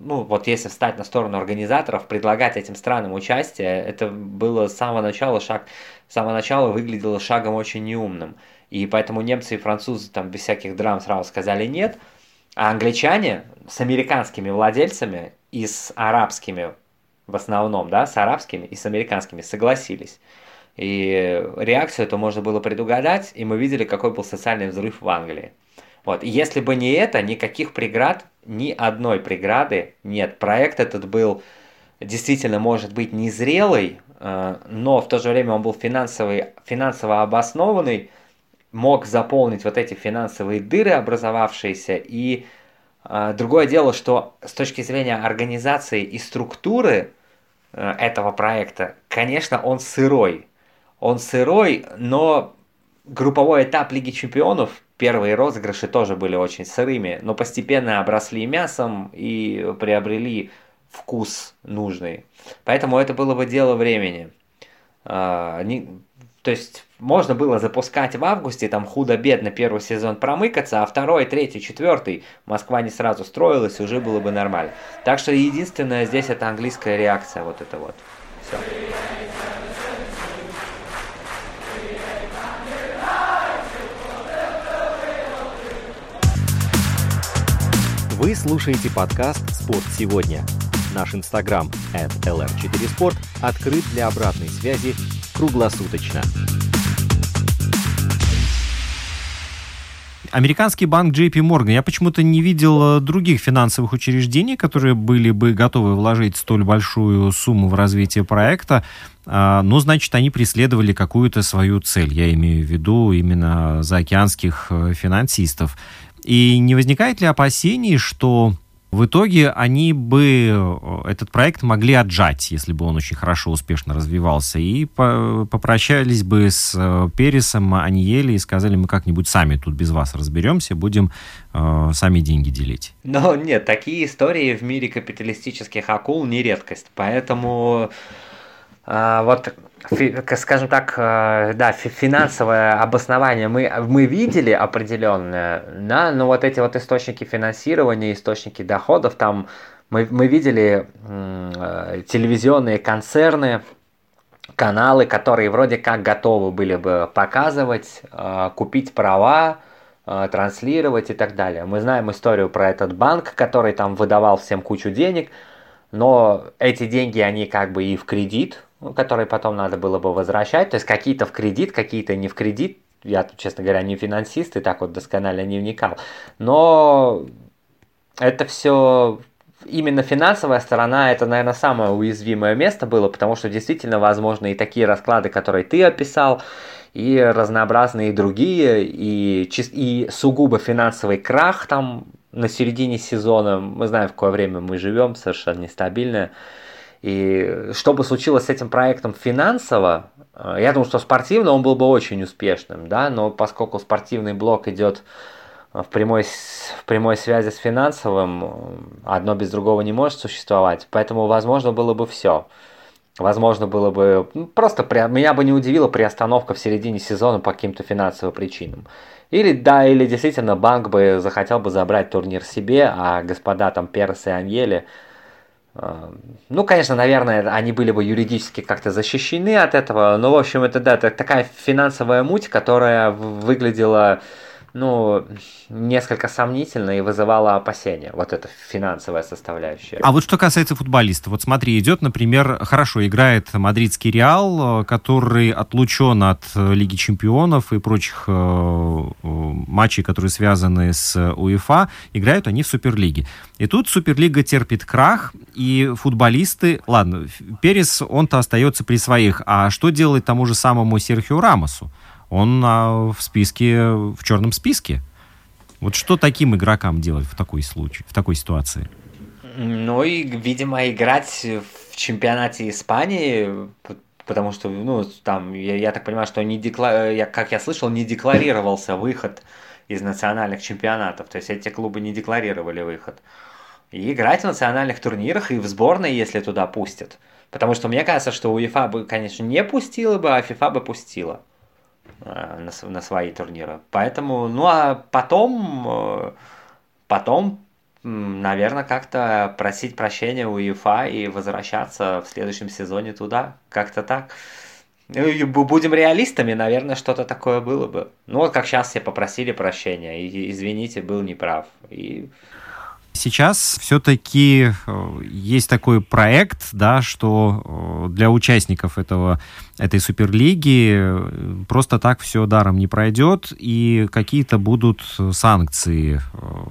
ну, вот если встать на сторону организаторов, предлагать этим странам участие, это было с самого начала шаг, с самого начала выглядело шагом очень неумным. И поэтому немцы и французы там без всяких драм сразу сказали нет, а англичане с американскими владельцами и с арабскими в основном, да, с арабскими и с американскими согласились. И реакцию это можно было предугадать, и мы видели, какой был социальный взрыв в Англии. Вот. И если бы не это, никаких преград, ни одной преграды нет. Проект этот был действительно, может быть, незрелый, э, но в то же время он был финансовый, финансово обоснованный, мог заполнить вот эти финансовые дыры, образовавшиеся. И другое дело, что с точки зрения организации и структуры э, этого проекта, конечно, он сырой. Он сырой, но групповой этап Лиги Чемпионов первые розыгрыши тоже были очень сырыми, но постепенно обросли мясом и приобрели вкус нужный. Поэтому это было бы дело времени. То есть можно было запускать в августе, там худо-бедно первый сезон промыкаться, а второй, третий, четвертый Москва не сразу строилась, уже было бы нормально. Так что единственное здесь это английская реакция, вот это вот. Все. Вы слушаете подкаст «Спорт сегодня». Наш инстаграм at lr4sport открыт для обратной связи круглосуточно. Американский банк JP Morgan. Я почему-то не видел э, других финансовых учреждений, которые были бы готовы вложить столь большую сумму в развитие проекта. А, но, значит, они преследовали какую-то свою цель. Я имею в виду именно заокеанских э, финансистов. И не возникает ли опасений, что В итоге они бы э, этот проект могли отжать, если бы он очень хорошо, успешно развивался, и попрощались бы с э, Пересом, Аниели и сказали, мы как-нибудь сами тут без вас разберемся, будем э, сами деньги делить. Но нет, такие истории в мире капиталистических акул не редкость, поэтому э, вот скажем так, э, да, финансовое обоснование мы, мы видели определенное, да, но вот эти вот источники финансирования, источники доходов, там мы, мы видели э, телевизионные концерны, каналы, которые вроде как готовы были бы показывать, э, купить права, транслировать и так далее. Мы знаем историю про этот банк, который там выдавал всем кучу денег, но эти деньги, они как бы и в кредит, ну, которые потом надо было бы возвращать. То есть какие-то в кредит, какие-то не в кредит. Я, честно говоря, не финансист и так вот досконально не вникал. Но это все именно финансовая сторона, это, наверное, самое уязвимое место было, потому что действительно возможны и такие расклады, которые ты описал, и разнообразные другие, и, и сугубо финансовый крах там на середине сезона. Мы знаем, в какое время мы живем, совершенно нестабильное. И что бы случилось с этим проектом финансово, э, я думаю, что спортивно он был бы очень успешным, да, но поскольку спортивный блок идет в прямой, в прямой связи с финансовым, э, одно без другого не может существовать, поэтому возможно было бы все. Возможно было бы, ну, просто при, меня бы не удивила приостановка в середине сезона по каким-то финансовым причинам. Или да, или действительно банк бы захотел бы забрать турнир себе, а господа там Перес и Аньели – ну, конечно, наверное, они были бы юридически как-то защищены от этого, но, в общем, это, да, это такая финансовая муть, которая выглядела ну, несколько сомнительно и вызывало опасения, вот эта финансовая составляющая. А вот что касается футболиста, вот смотри, идет, например, хорошо играет мадридский Реал, который отлучен от Лиги Чемпионов и прочих э, э, матчей, которые связаны с УЕФА, играют они в Суперлиге. И тут Суперлига терпит крах, и футболисты, ладно, Перес, он-то остается при своих, а что делать тому же самому Серхио Рамосу? Он а, в списке, в черном списке. Вот что таким игрокам делать в такой случае, в такой ситуации? Ну и, видимо, играть в чемпионате Испании, потому что, ну, там, я, я так понимаю, что не декла... я, как я слышал, не декларировался выход из национальных чемпионатов. То есть эти клубы не декларировали выход. И играть в национальных турнирах и в сборной, если туда пустят. Потому что мне кажется, что УЕФА бы, конечно, не пустила бы, а ФИФА бы пустила. Э, на, свои турниры. Поэтому, ну а потом, э, потом, наверное, как-то просить прощения у ЕФА и возвращаться в следующем сезоне туда. Как-то так. Ну, будем реалистами, наверное, что-то такое было бы. Ну вот как сейчас все попросили прощения, и извините, был неправ. И Сейчас все-таки э, есть такой проект, да, что э, для участников этого, этой суперлиги э, просто так все даром не пройдет, и какие-то будут санкции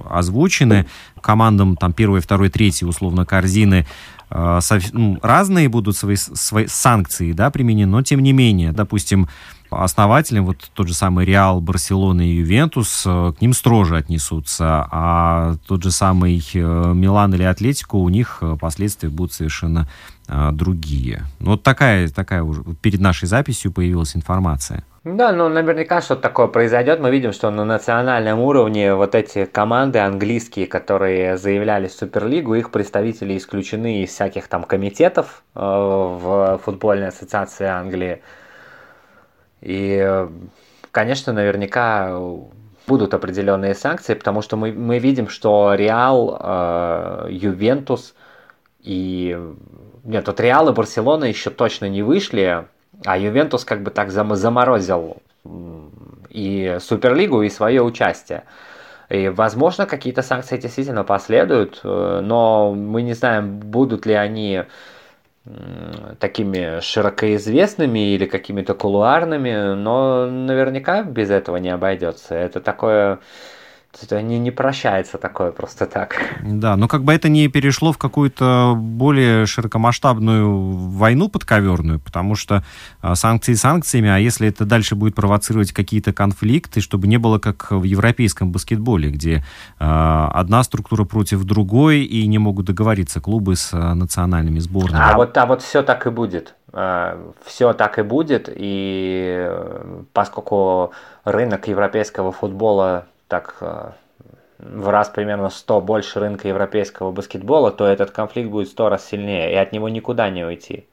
озвучены командам там первой, второй, третьей, условно, корзины разные будут свои, свои санкции да, применены, но тем не менее, допустим, основателям, вот тот же самый Реал, Барселона и Ювентус, э, к ним строже отнесутся, а тот же самый э, Милан или Атлетику, у них э, последствия будут совершенно другие. Ну, вот такая, такая уже перед нашей записью появилась информация. Да, ну наверняка что-то такое произойдет. Мы видим, что на национальном уровне вот эти команды английские, которые заявляли в Суперлигу, их представители исключены из всяких там комитетов э, в футбольной ассоциации Англии. И, конечно, наверняка будут определенные санкции, потому что мы, мы видим, что Реал, э, Ювентус и... Нет, вот Реал и Барселона еще точно не вышли, а Ювентус как бы так заморозил и Суперлигу, и свое участие. И, возможно, какие-то санкции действительно последуют, э, но мы не знаем, будут ли они такими широкоизвестными или какими-то кулуарными, но наверняка без этого не обойдется. Это такое это не, не прощается такое просто так. Да, но как бы это не перешло в какую-то более широкомасштабную войну подковерную, потому что а, санкции санкциями, а если это дальше будет провоцировать какие-то конфликты, чтобы не было как в европейском баскетболе, где а, одна структура против другой и не могут договориться клубы с национальными сборными. А вот, а вот все так и будет. Все так и будет, и э, поскольку рынок европейского футбола так э, в раз примерно 100 больше рынка европейского баскетбола, то этот конфликт будет 100 раз сильнее, и от него никуда не уйти.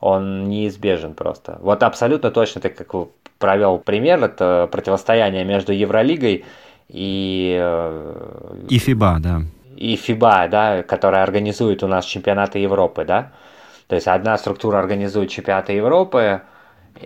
Он неизбежен просто. Вот абсолютно точно, ты как провел пример, это противостояние между Евролигой и... Э, и ФИБА, да. И ФИБА, да, которая организует у нас чемпионаты Европы, да. То есть одна структура организует чемпионаты Европы,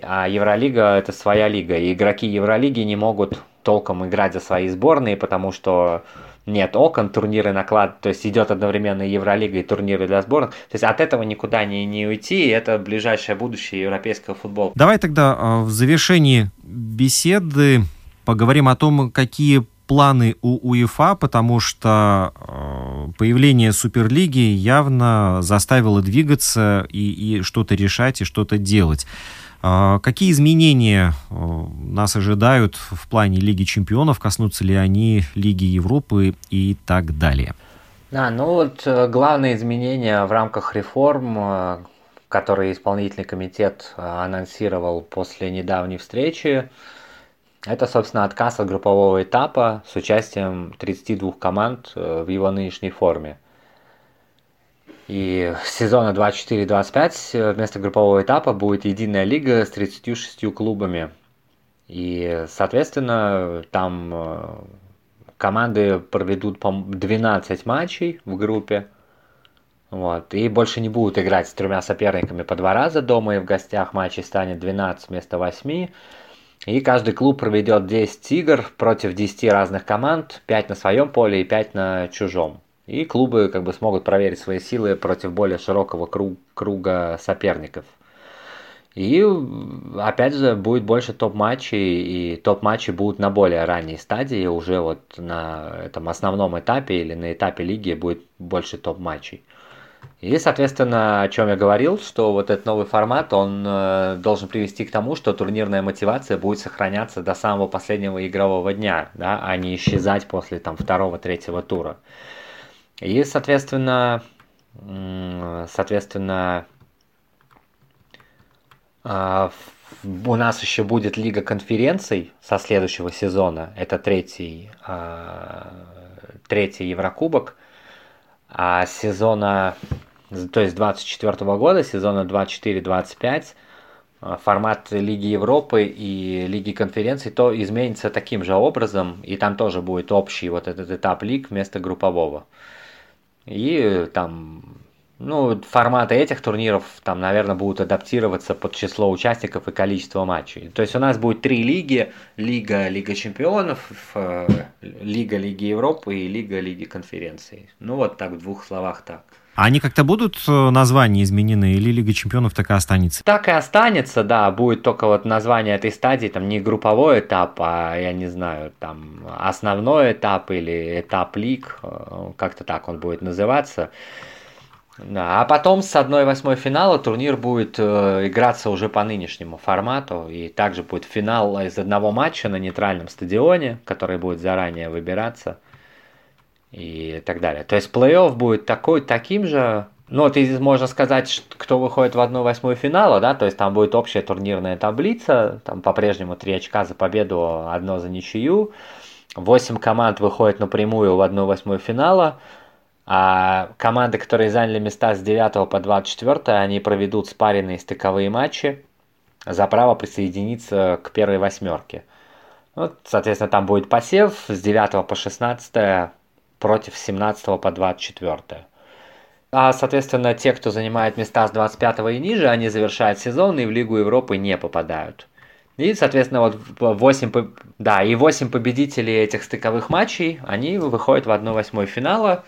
а Евролига это своя лига. И игроки Евролиги не могут толком играть за свои сборные, потому что нет окон, турниры наклад, то есть идет одновременно Евролига и турниры для сборных. То есть от этого никуда не, не уйти, и это ближайшее будущее европейского футбола. Давай тогда а, в завершении беседы поговорим о том, какие планы у УЕФА, потому что а, появление Суперлиги явно заставило двигаться и, и что-то решать, и что-то делать. А, какие изменения а, нас ожидают в плане Лиги Чемпионов? Коснутся ли они Лиги Европы и так далее? Да, ну вот э, главные изменения в рамках реформ, э, которые исполнительный комитет э, анонсировал после недавней встречи, это, собственно, отказ от группового этапа с участием 32 команд в его нынешней форме. И сезона 24-25 э, вместо группового этапа будет единая лига с 36 клубами. И, соответственно, там э, команды проведут по 12 матчей в группе. Вот. И больше не будут играть с тремя соперниками по два раза дома и в гостях. Матчей станет 12 вместо 8. И каждый клуб проведет 10 игр против 10 разных команд. 5 на своем поле и 5 на чужом. И клубы как бы смогут проверить свои силы против более широкого круг, круга соперников. И опять же будет больше топ-матчей, и топ-матчи будут на более ранней стадии, уже вот на этом основном этапе или на этапе лиги будет больше топ-матчей. И, соответственно, о чем я говорил, что вот этот новый формат, он э, должен привести к тому, что турнирная мотивация будет сохраняться до самого последнего игрового дня, да, а не исчезать после там второго-третьего тура. И, соответственно, соответственно, а, у нас еще будет Лига конференций со следующего сезона. Это третий, а, третий Еврокубок. А сезона, то есть 24 года, сезона 24-25, а, формат Лиги Европы и Лиги конференций то изменится таким же образом, и там тоже будет общий вот этот этап лиг вместо группового. И там, ну, форматы этих турниров там, наверное, будут адаптироваться под число участников и количество матчей. То есть у нас будет три лиги. Лига Лига Чемпионов, э, Лига Лиги Европы и Лига Лиги Конференций. Ну, вот так, в двух словах так. А они как-то будут э, названия изменены или Лига Чемпионов так и останется? Так и останется, да, будет только вот название этой стадии, там не групповой этап, а я не знаю, там основной этап или этап лиг, э, как-то так он будет называться. Да, а потом с 1-8 финала турнир будет э, играться уже по нынешнему формату. И также будет финал из одного матча на нейтральном стадионе, который будет заранее выбираться и так далее. То есть плей-офф будет такой, таким же, ну, вот здесь можно сказать, кто выходит в 1-8 финала, да, то есть там будет общая турнирная таблица, там по-прежнему 3 очка за победу, одно за ничью, 8 команд выходят напрямую в 1-8 финала, а команды, которые заняли места с 9 по 24, они проведут спаренные стыковые матчи за право присоединиться к первой восьмерке. Вот, соответственно, там будет посев с 9 по 16 против 17 по 24. А, соответственно, те, кто занимает места с 25 и ниже, они завершают сезон и в Лигу Европы не попадают. И, соответственно, вот 8, да, и 8 победителей этих стыковых матчей, они выходят в 1-8 финала.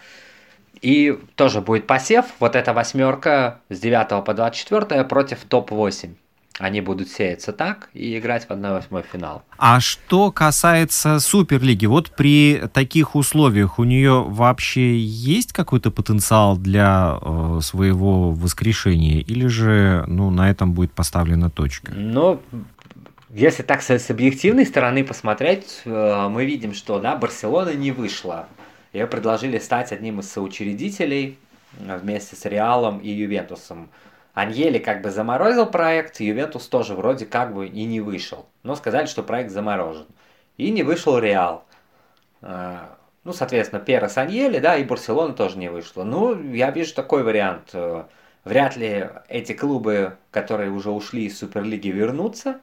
И тоже будет посев, вот эта восьмерка с 9 по 24 против топ-8. Они будут сеяться так и играть в 1-8 финал. А что касается Суперлиги, вот при таких условиях у нее вообще есть какой-то потенциал для э, своего воскрешения, или же ну, на этом будет поставлена точка? Ну, если так с, с объективной стороны посмотреть, э, мы видим, что да, Барселона не вышла. Ее предложили стать одним из соучредителей э, вместе с Реалом и Ювентусом. Аньели как бы заморозил проект, Ювентус тоже вроде как бы и не вышел. Но сказали, что проект заморожен. И не вышел Реал. А, ну, соответственно, Перес Аньели, да, и Барселона тоже не вышла. Ну, я вижу такой вариант. Вряд ли эти клубы, которые уже ушли из Суперлиги, вернутся.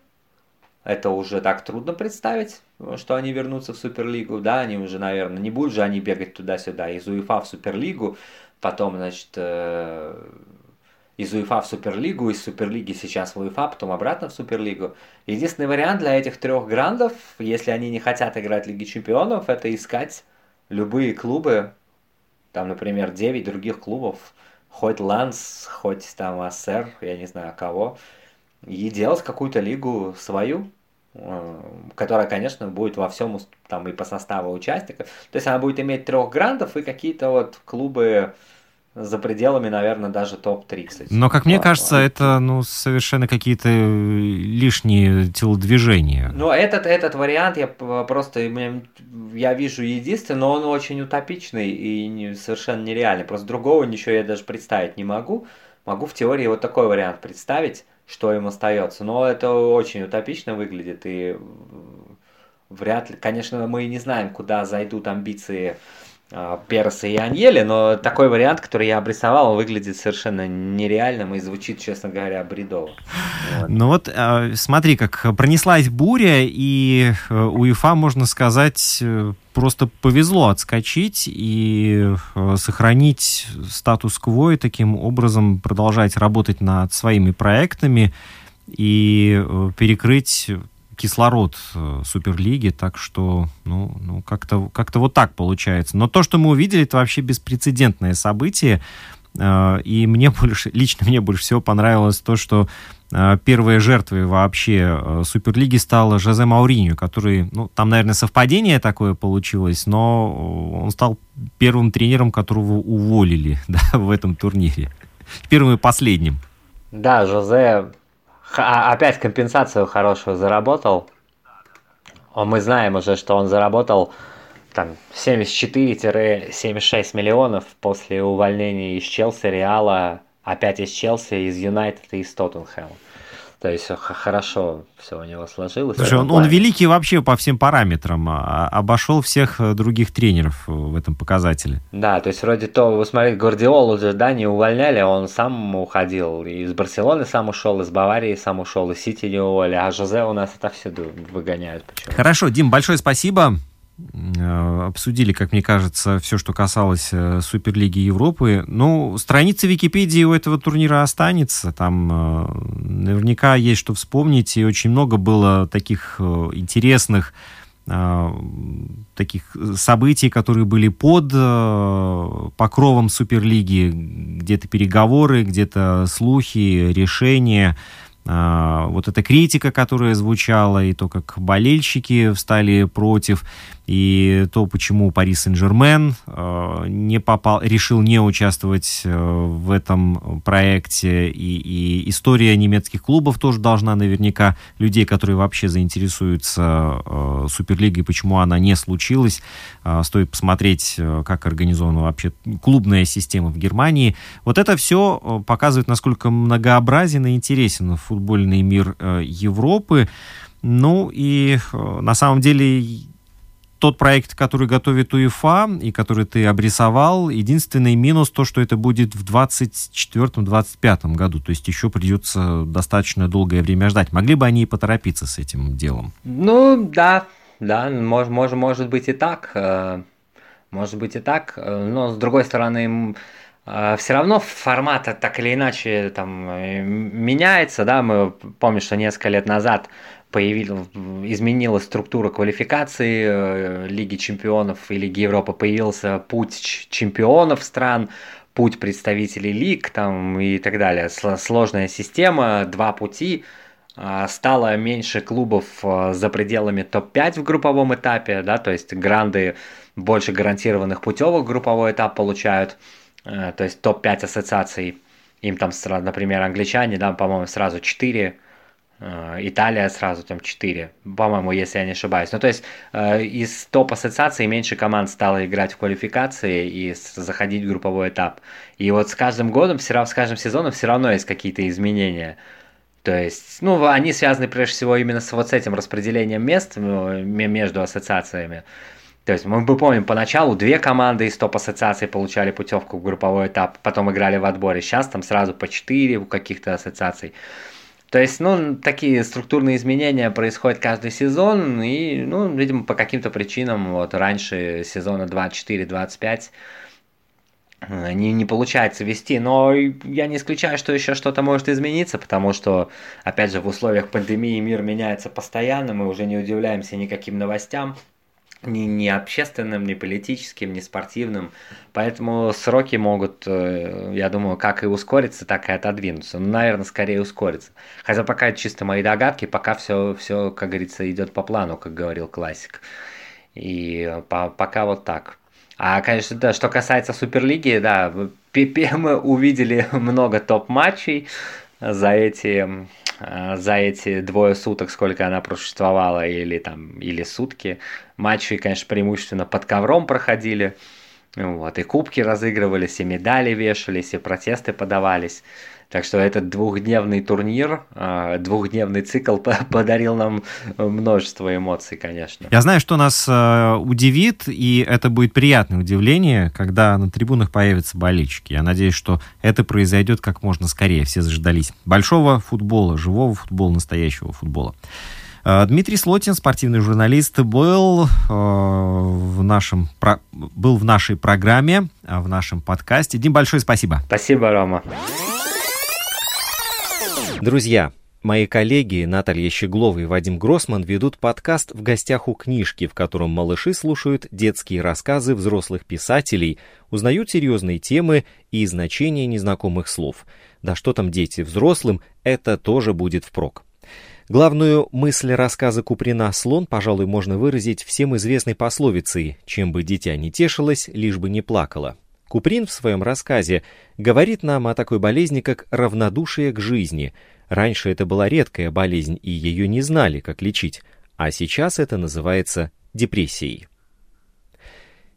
Это уже так трудно представить, что они вернутся в Суперлигу. Да, они уже, наверное, не будут же они бегать туда-сюда из УЕФА в Суперлигу, потом, значит, э, из УЕФА в Суперлигу, из Суперлиги сейчас в УЕФА, потом обратно в Суперлигу. Единственный вариант для этих трех грандов, если они не хотят играть Лиги Чемпионов, это искать любые клубы, там, например, 9 других клубов, хоть Ланс, хоть там АСР, я не знаю кого, и делать какую-то лигу свою, э, которая, конечно, будет во всем там и по составу участников. То есть она будет иметь трех грандов и какие-то вот клубы за пределами, наверное, даже топ-30. Но, как мне кажется, это ну, совершенно какие-то э, лишние телодвижения. Ну, этот, этот вариант я просто я вижу единственный, но он очень утопичный и не, совершенно нереальный. Просто другого ничего я даже представить не могу. Могу в теории вот такой вариант представить, что им остается. Но это очень утопично выглядит и вряд ли, конечно, мы не знаем, куда зайдут амбиции а, Переса и Аньели, но такой вариант, который я обрисовал, выглядит совершенно нереальным и звучит, честно говоря, бредово. Вот. Ну вот, а, смотри, как пронеслась буря, и э, УЕФА, можно сказать, э, просто повезло отскочить и э, сохранить статус-кво и таким образом продолжать работать над своими проектами и перекрыть кислород э, Суперлиги, так что, ну, ну как-то как вот так получается. Но то, что мы увидели, это вообще беспрецедентное событие, э, и мне больше, лично мне больше всего понравилось то, что э, первой жертвой вообще Суперлиги стала Жозе Мауриньо, который, ну, там, наверное, совпадение такое получилось, но он стал первым тренером, которого уволили да, в этом турнире. Первым и последним. Да, Жозе а, опять компенсацию хорошую заработал. Мы знаем уже, что он заработал там 74-76 миллионов после увольнения из Челси, Реала, опять из Челси, из Юнайтед и из Тоттенхэма. То есть хорошо все у него сложилось. Слушай, он, он великий вообще по всем параметрам, а, обошел всех э, других тренеров э, в этом показателе. Да, то есть вроде то, вы смотрите, Гвардиолу же, да, не увольняли, он сам уходил, и из Барселоны сам ушел, из Баварии сам ушел, из Сити не уволили, а Жозе у нас отовсюду выгоняют. Почему? Хорошо, Дим, большое спасибо. Э, обсудили, как мне кажется, все, что касалось э, Суперлиги Европы. Ну, страница Википедии у этого турнира останется. Там э, наверняка есть что вспомнить. И очень много было таких интересных таких событий, которые были под покровом Суперлиги. Где-то переговоры, где-то слухи, решения. Вот эта критика, которая звучала, и то, как болельщики встали против и то, почему Пари Сен-Жермен э, не попал, решил не участвовать э, в этом проекте, и, и история немецких клубов тоже должна наверняка людей, которые вообще заинтересуются э, Суперлигой, почему она не случилась, э, стоит посмотреть, э, как организована вообще клубная система в Германии. Вот это все показывает, насколько многообразен и интересен футбольный мир э, Европы. Ну и э, на самом деле тот проект, который готовит УЕФА и который ты обрисовал, единственный минус то, что это будет в 2024-2025 году. То есть еще придется достаточно долгое время ждать. Могли бы они и поторопиться с этим делом? Ну, да, да, может, может, может быть и так. Э, может быть и так. Но, с другой стороны, все равно формат так или иначе там меняется, да, мы помним, что несколько лет назад появилась, изменилась структура квалификации э, Лиги чемпионов и Лиги Европы, появился путь чемпионов стран, путь представителей лиг там, и так далее. Сложная система, два пути. а, стало меньше клубов а, за пределами топ-5 в групповом этапе, да, то есть гранды больше гарантированных путевок групповой этап получают, э, то есть топ-5 ассоциаций, им там, например, англичане, да, по-моему, сразу 4, э, Италия сразу там 4, по-моему, если я не ошибаюсь. Ну, то есть э, из топ-ассоциаций меньше команд стало играть в квалификации и заходить в групповой этап. И вот с каждым годом, все равно, с каждым сезоном все равно есть какие-то изменения. То есть, ну, они связаны прежде всего именно с вот с этим распределением мест ну, между ассоциациями. То есть мы помним, поначалу две команды из топ-ассоциаций получали путевку в групповой этап, потом играли в отборе. Сейчас там сразу по четыре у каких-то ассоциаций. То есть, ну, такие структурные изменения происходят каждый сезон, и, ну, видимо, по каким-то причинам, вот, раньше сезона 24-25 Э, не, не получается вести, но я не исключаю, что еще что-то может измениться, потому что, опять же, в условиях пандемии мир меняется постоянно, мы уже не удивляемся никаким новостям, ни, ни общественным, ни политическим, ни спортивным, поэтому сроки могут, э, я думаю, как и ускориться, так и отодвинуться, ну, наверное, скорее ускориться. Хотя пока чисто мои догадки, пока все, все как говорится, идет по плану, как говорил классик. И по, пока вот так. А, конечно, да, что касается Суперлиги, да, мы увидели много топ-матчей за эти, за эти двое суток, сколько она просуществовала, или там, или сутки. Матчи, конечно, преимущественно под ковром проходили. Вот, и кубки разыгрывались, и медали вешались, и протесты подавались. Так что этот двухдневный турнир, а, двухдневный цикл подарил нам множество эмоций, конечно. Я знаю, что нас э, удивит, и это будет приятное удивление, когда на трибунах появятся болельщики. Я надеюсь, что это произойдет как можно скорее. Все заждались большого футбола, живого футбола, настоящего футбола. Э, Дмитрий Слотин, спортивный журналист, был, э, в, нашем, был в нашей программе, в нашем подкасте. Дим, большое спасибо. Спасибо, Рома. Друзья, мои коллеги Наталья Щеглова и Вадим Гросман ведут подкаст «В гостях у книжки», в котором малыши слушают детские рассказы взрослых писателей, узнают серьезные темы и значения незнакомых слов. Да что там дети, взрослым это тоже будет впрок. Главную мысль рассказа Куприна «Слон», пожалуй, можно выразить всем известной пословицей «Чем бы дитя не тешилось, лишь бы не плакало». Куприн в своем рассказе говорит нам о такой болезни, как равнодушие к жизни. Раньше это была редкая болезнь, и ее не знали, как лечить, а сейчас это называется депрессией.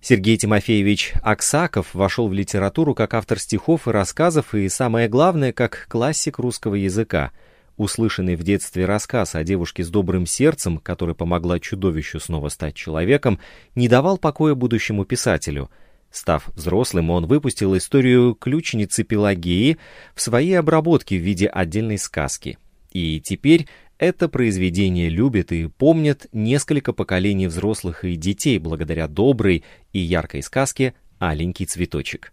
Сергей Тимофеевич Аксаков вошел в литературу как автор стихов и рассказов, и самое главное, как классик русского языка. Услышанный в детстве рассказ о девушке с добрым сердцем, которая помогла чудовищу снова стать человеком, не давал покоя будущему писателю – Став взрослым, он выпустил историю ключницы Пелагеи в своей обработке в виде отдельной сказки. И теперь это произведение любят и помнят несколько поколений взрослых и детей благодаря доброй и яркой сказке «Аленький цветочек».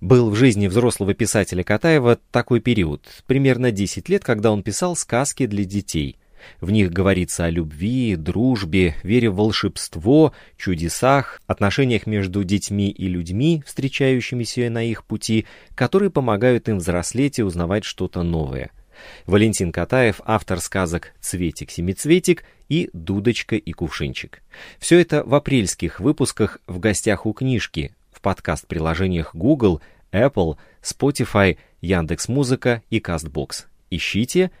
Был в жизни взрослого писателя Катаева такой период, примерно 10 лет, когда он писал сказки для детей. В них говорится о любви, дружбе, вере в волшебство, чудесах, отношениях между детьми и людьми, встречающимися на их пути, которые помогают им взрослеть и узнавать что-то новое. Валентин Катаев, автор сказок «Цветик-семицветик» и «Дудочка и кувшинчик». Все это в апрельских выпусках в гостях у книжки, в подкаст-приложениях Google, Apple, Spotify, Яндекс.Музыка и Castbox. Ищите –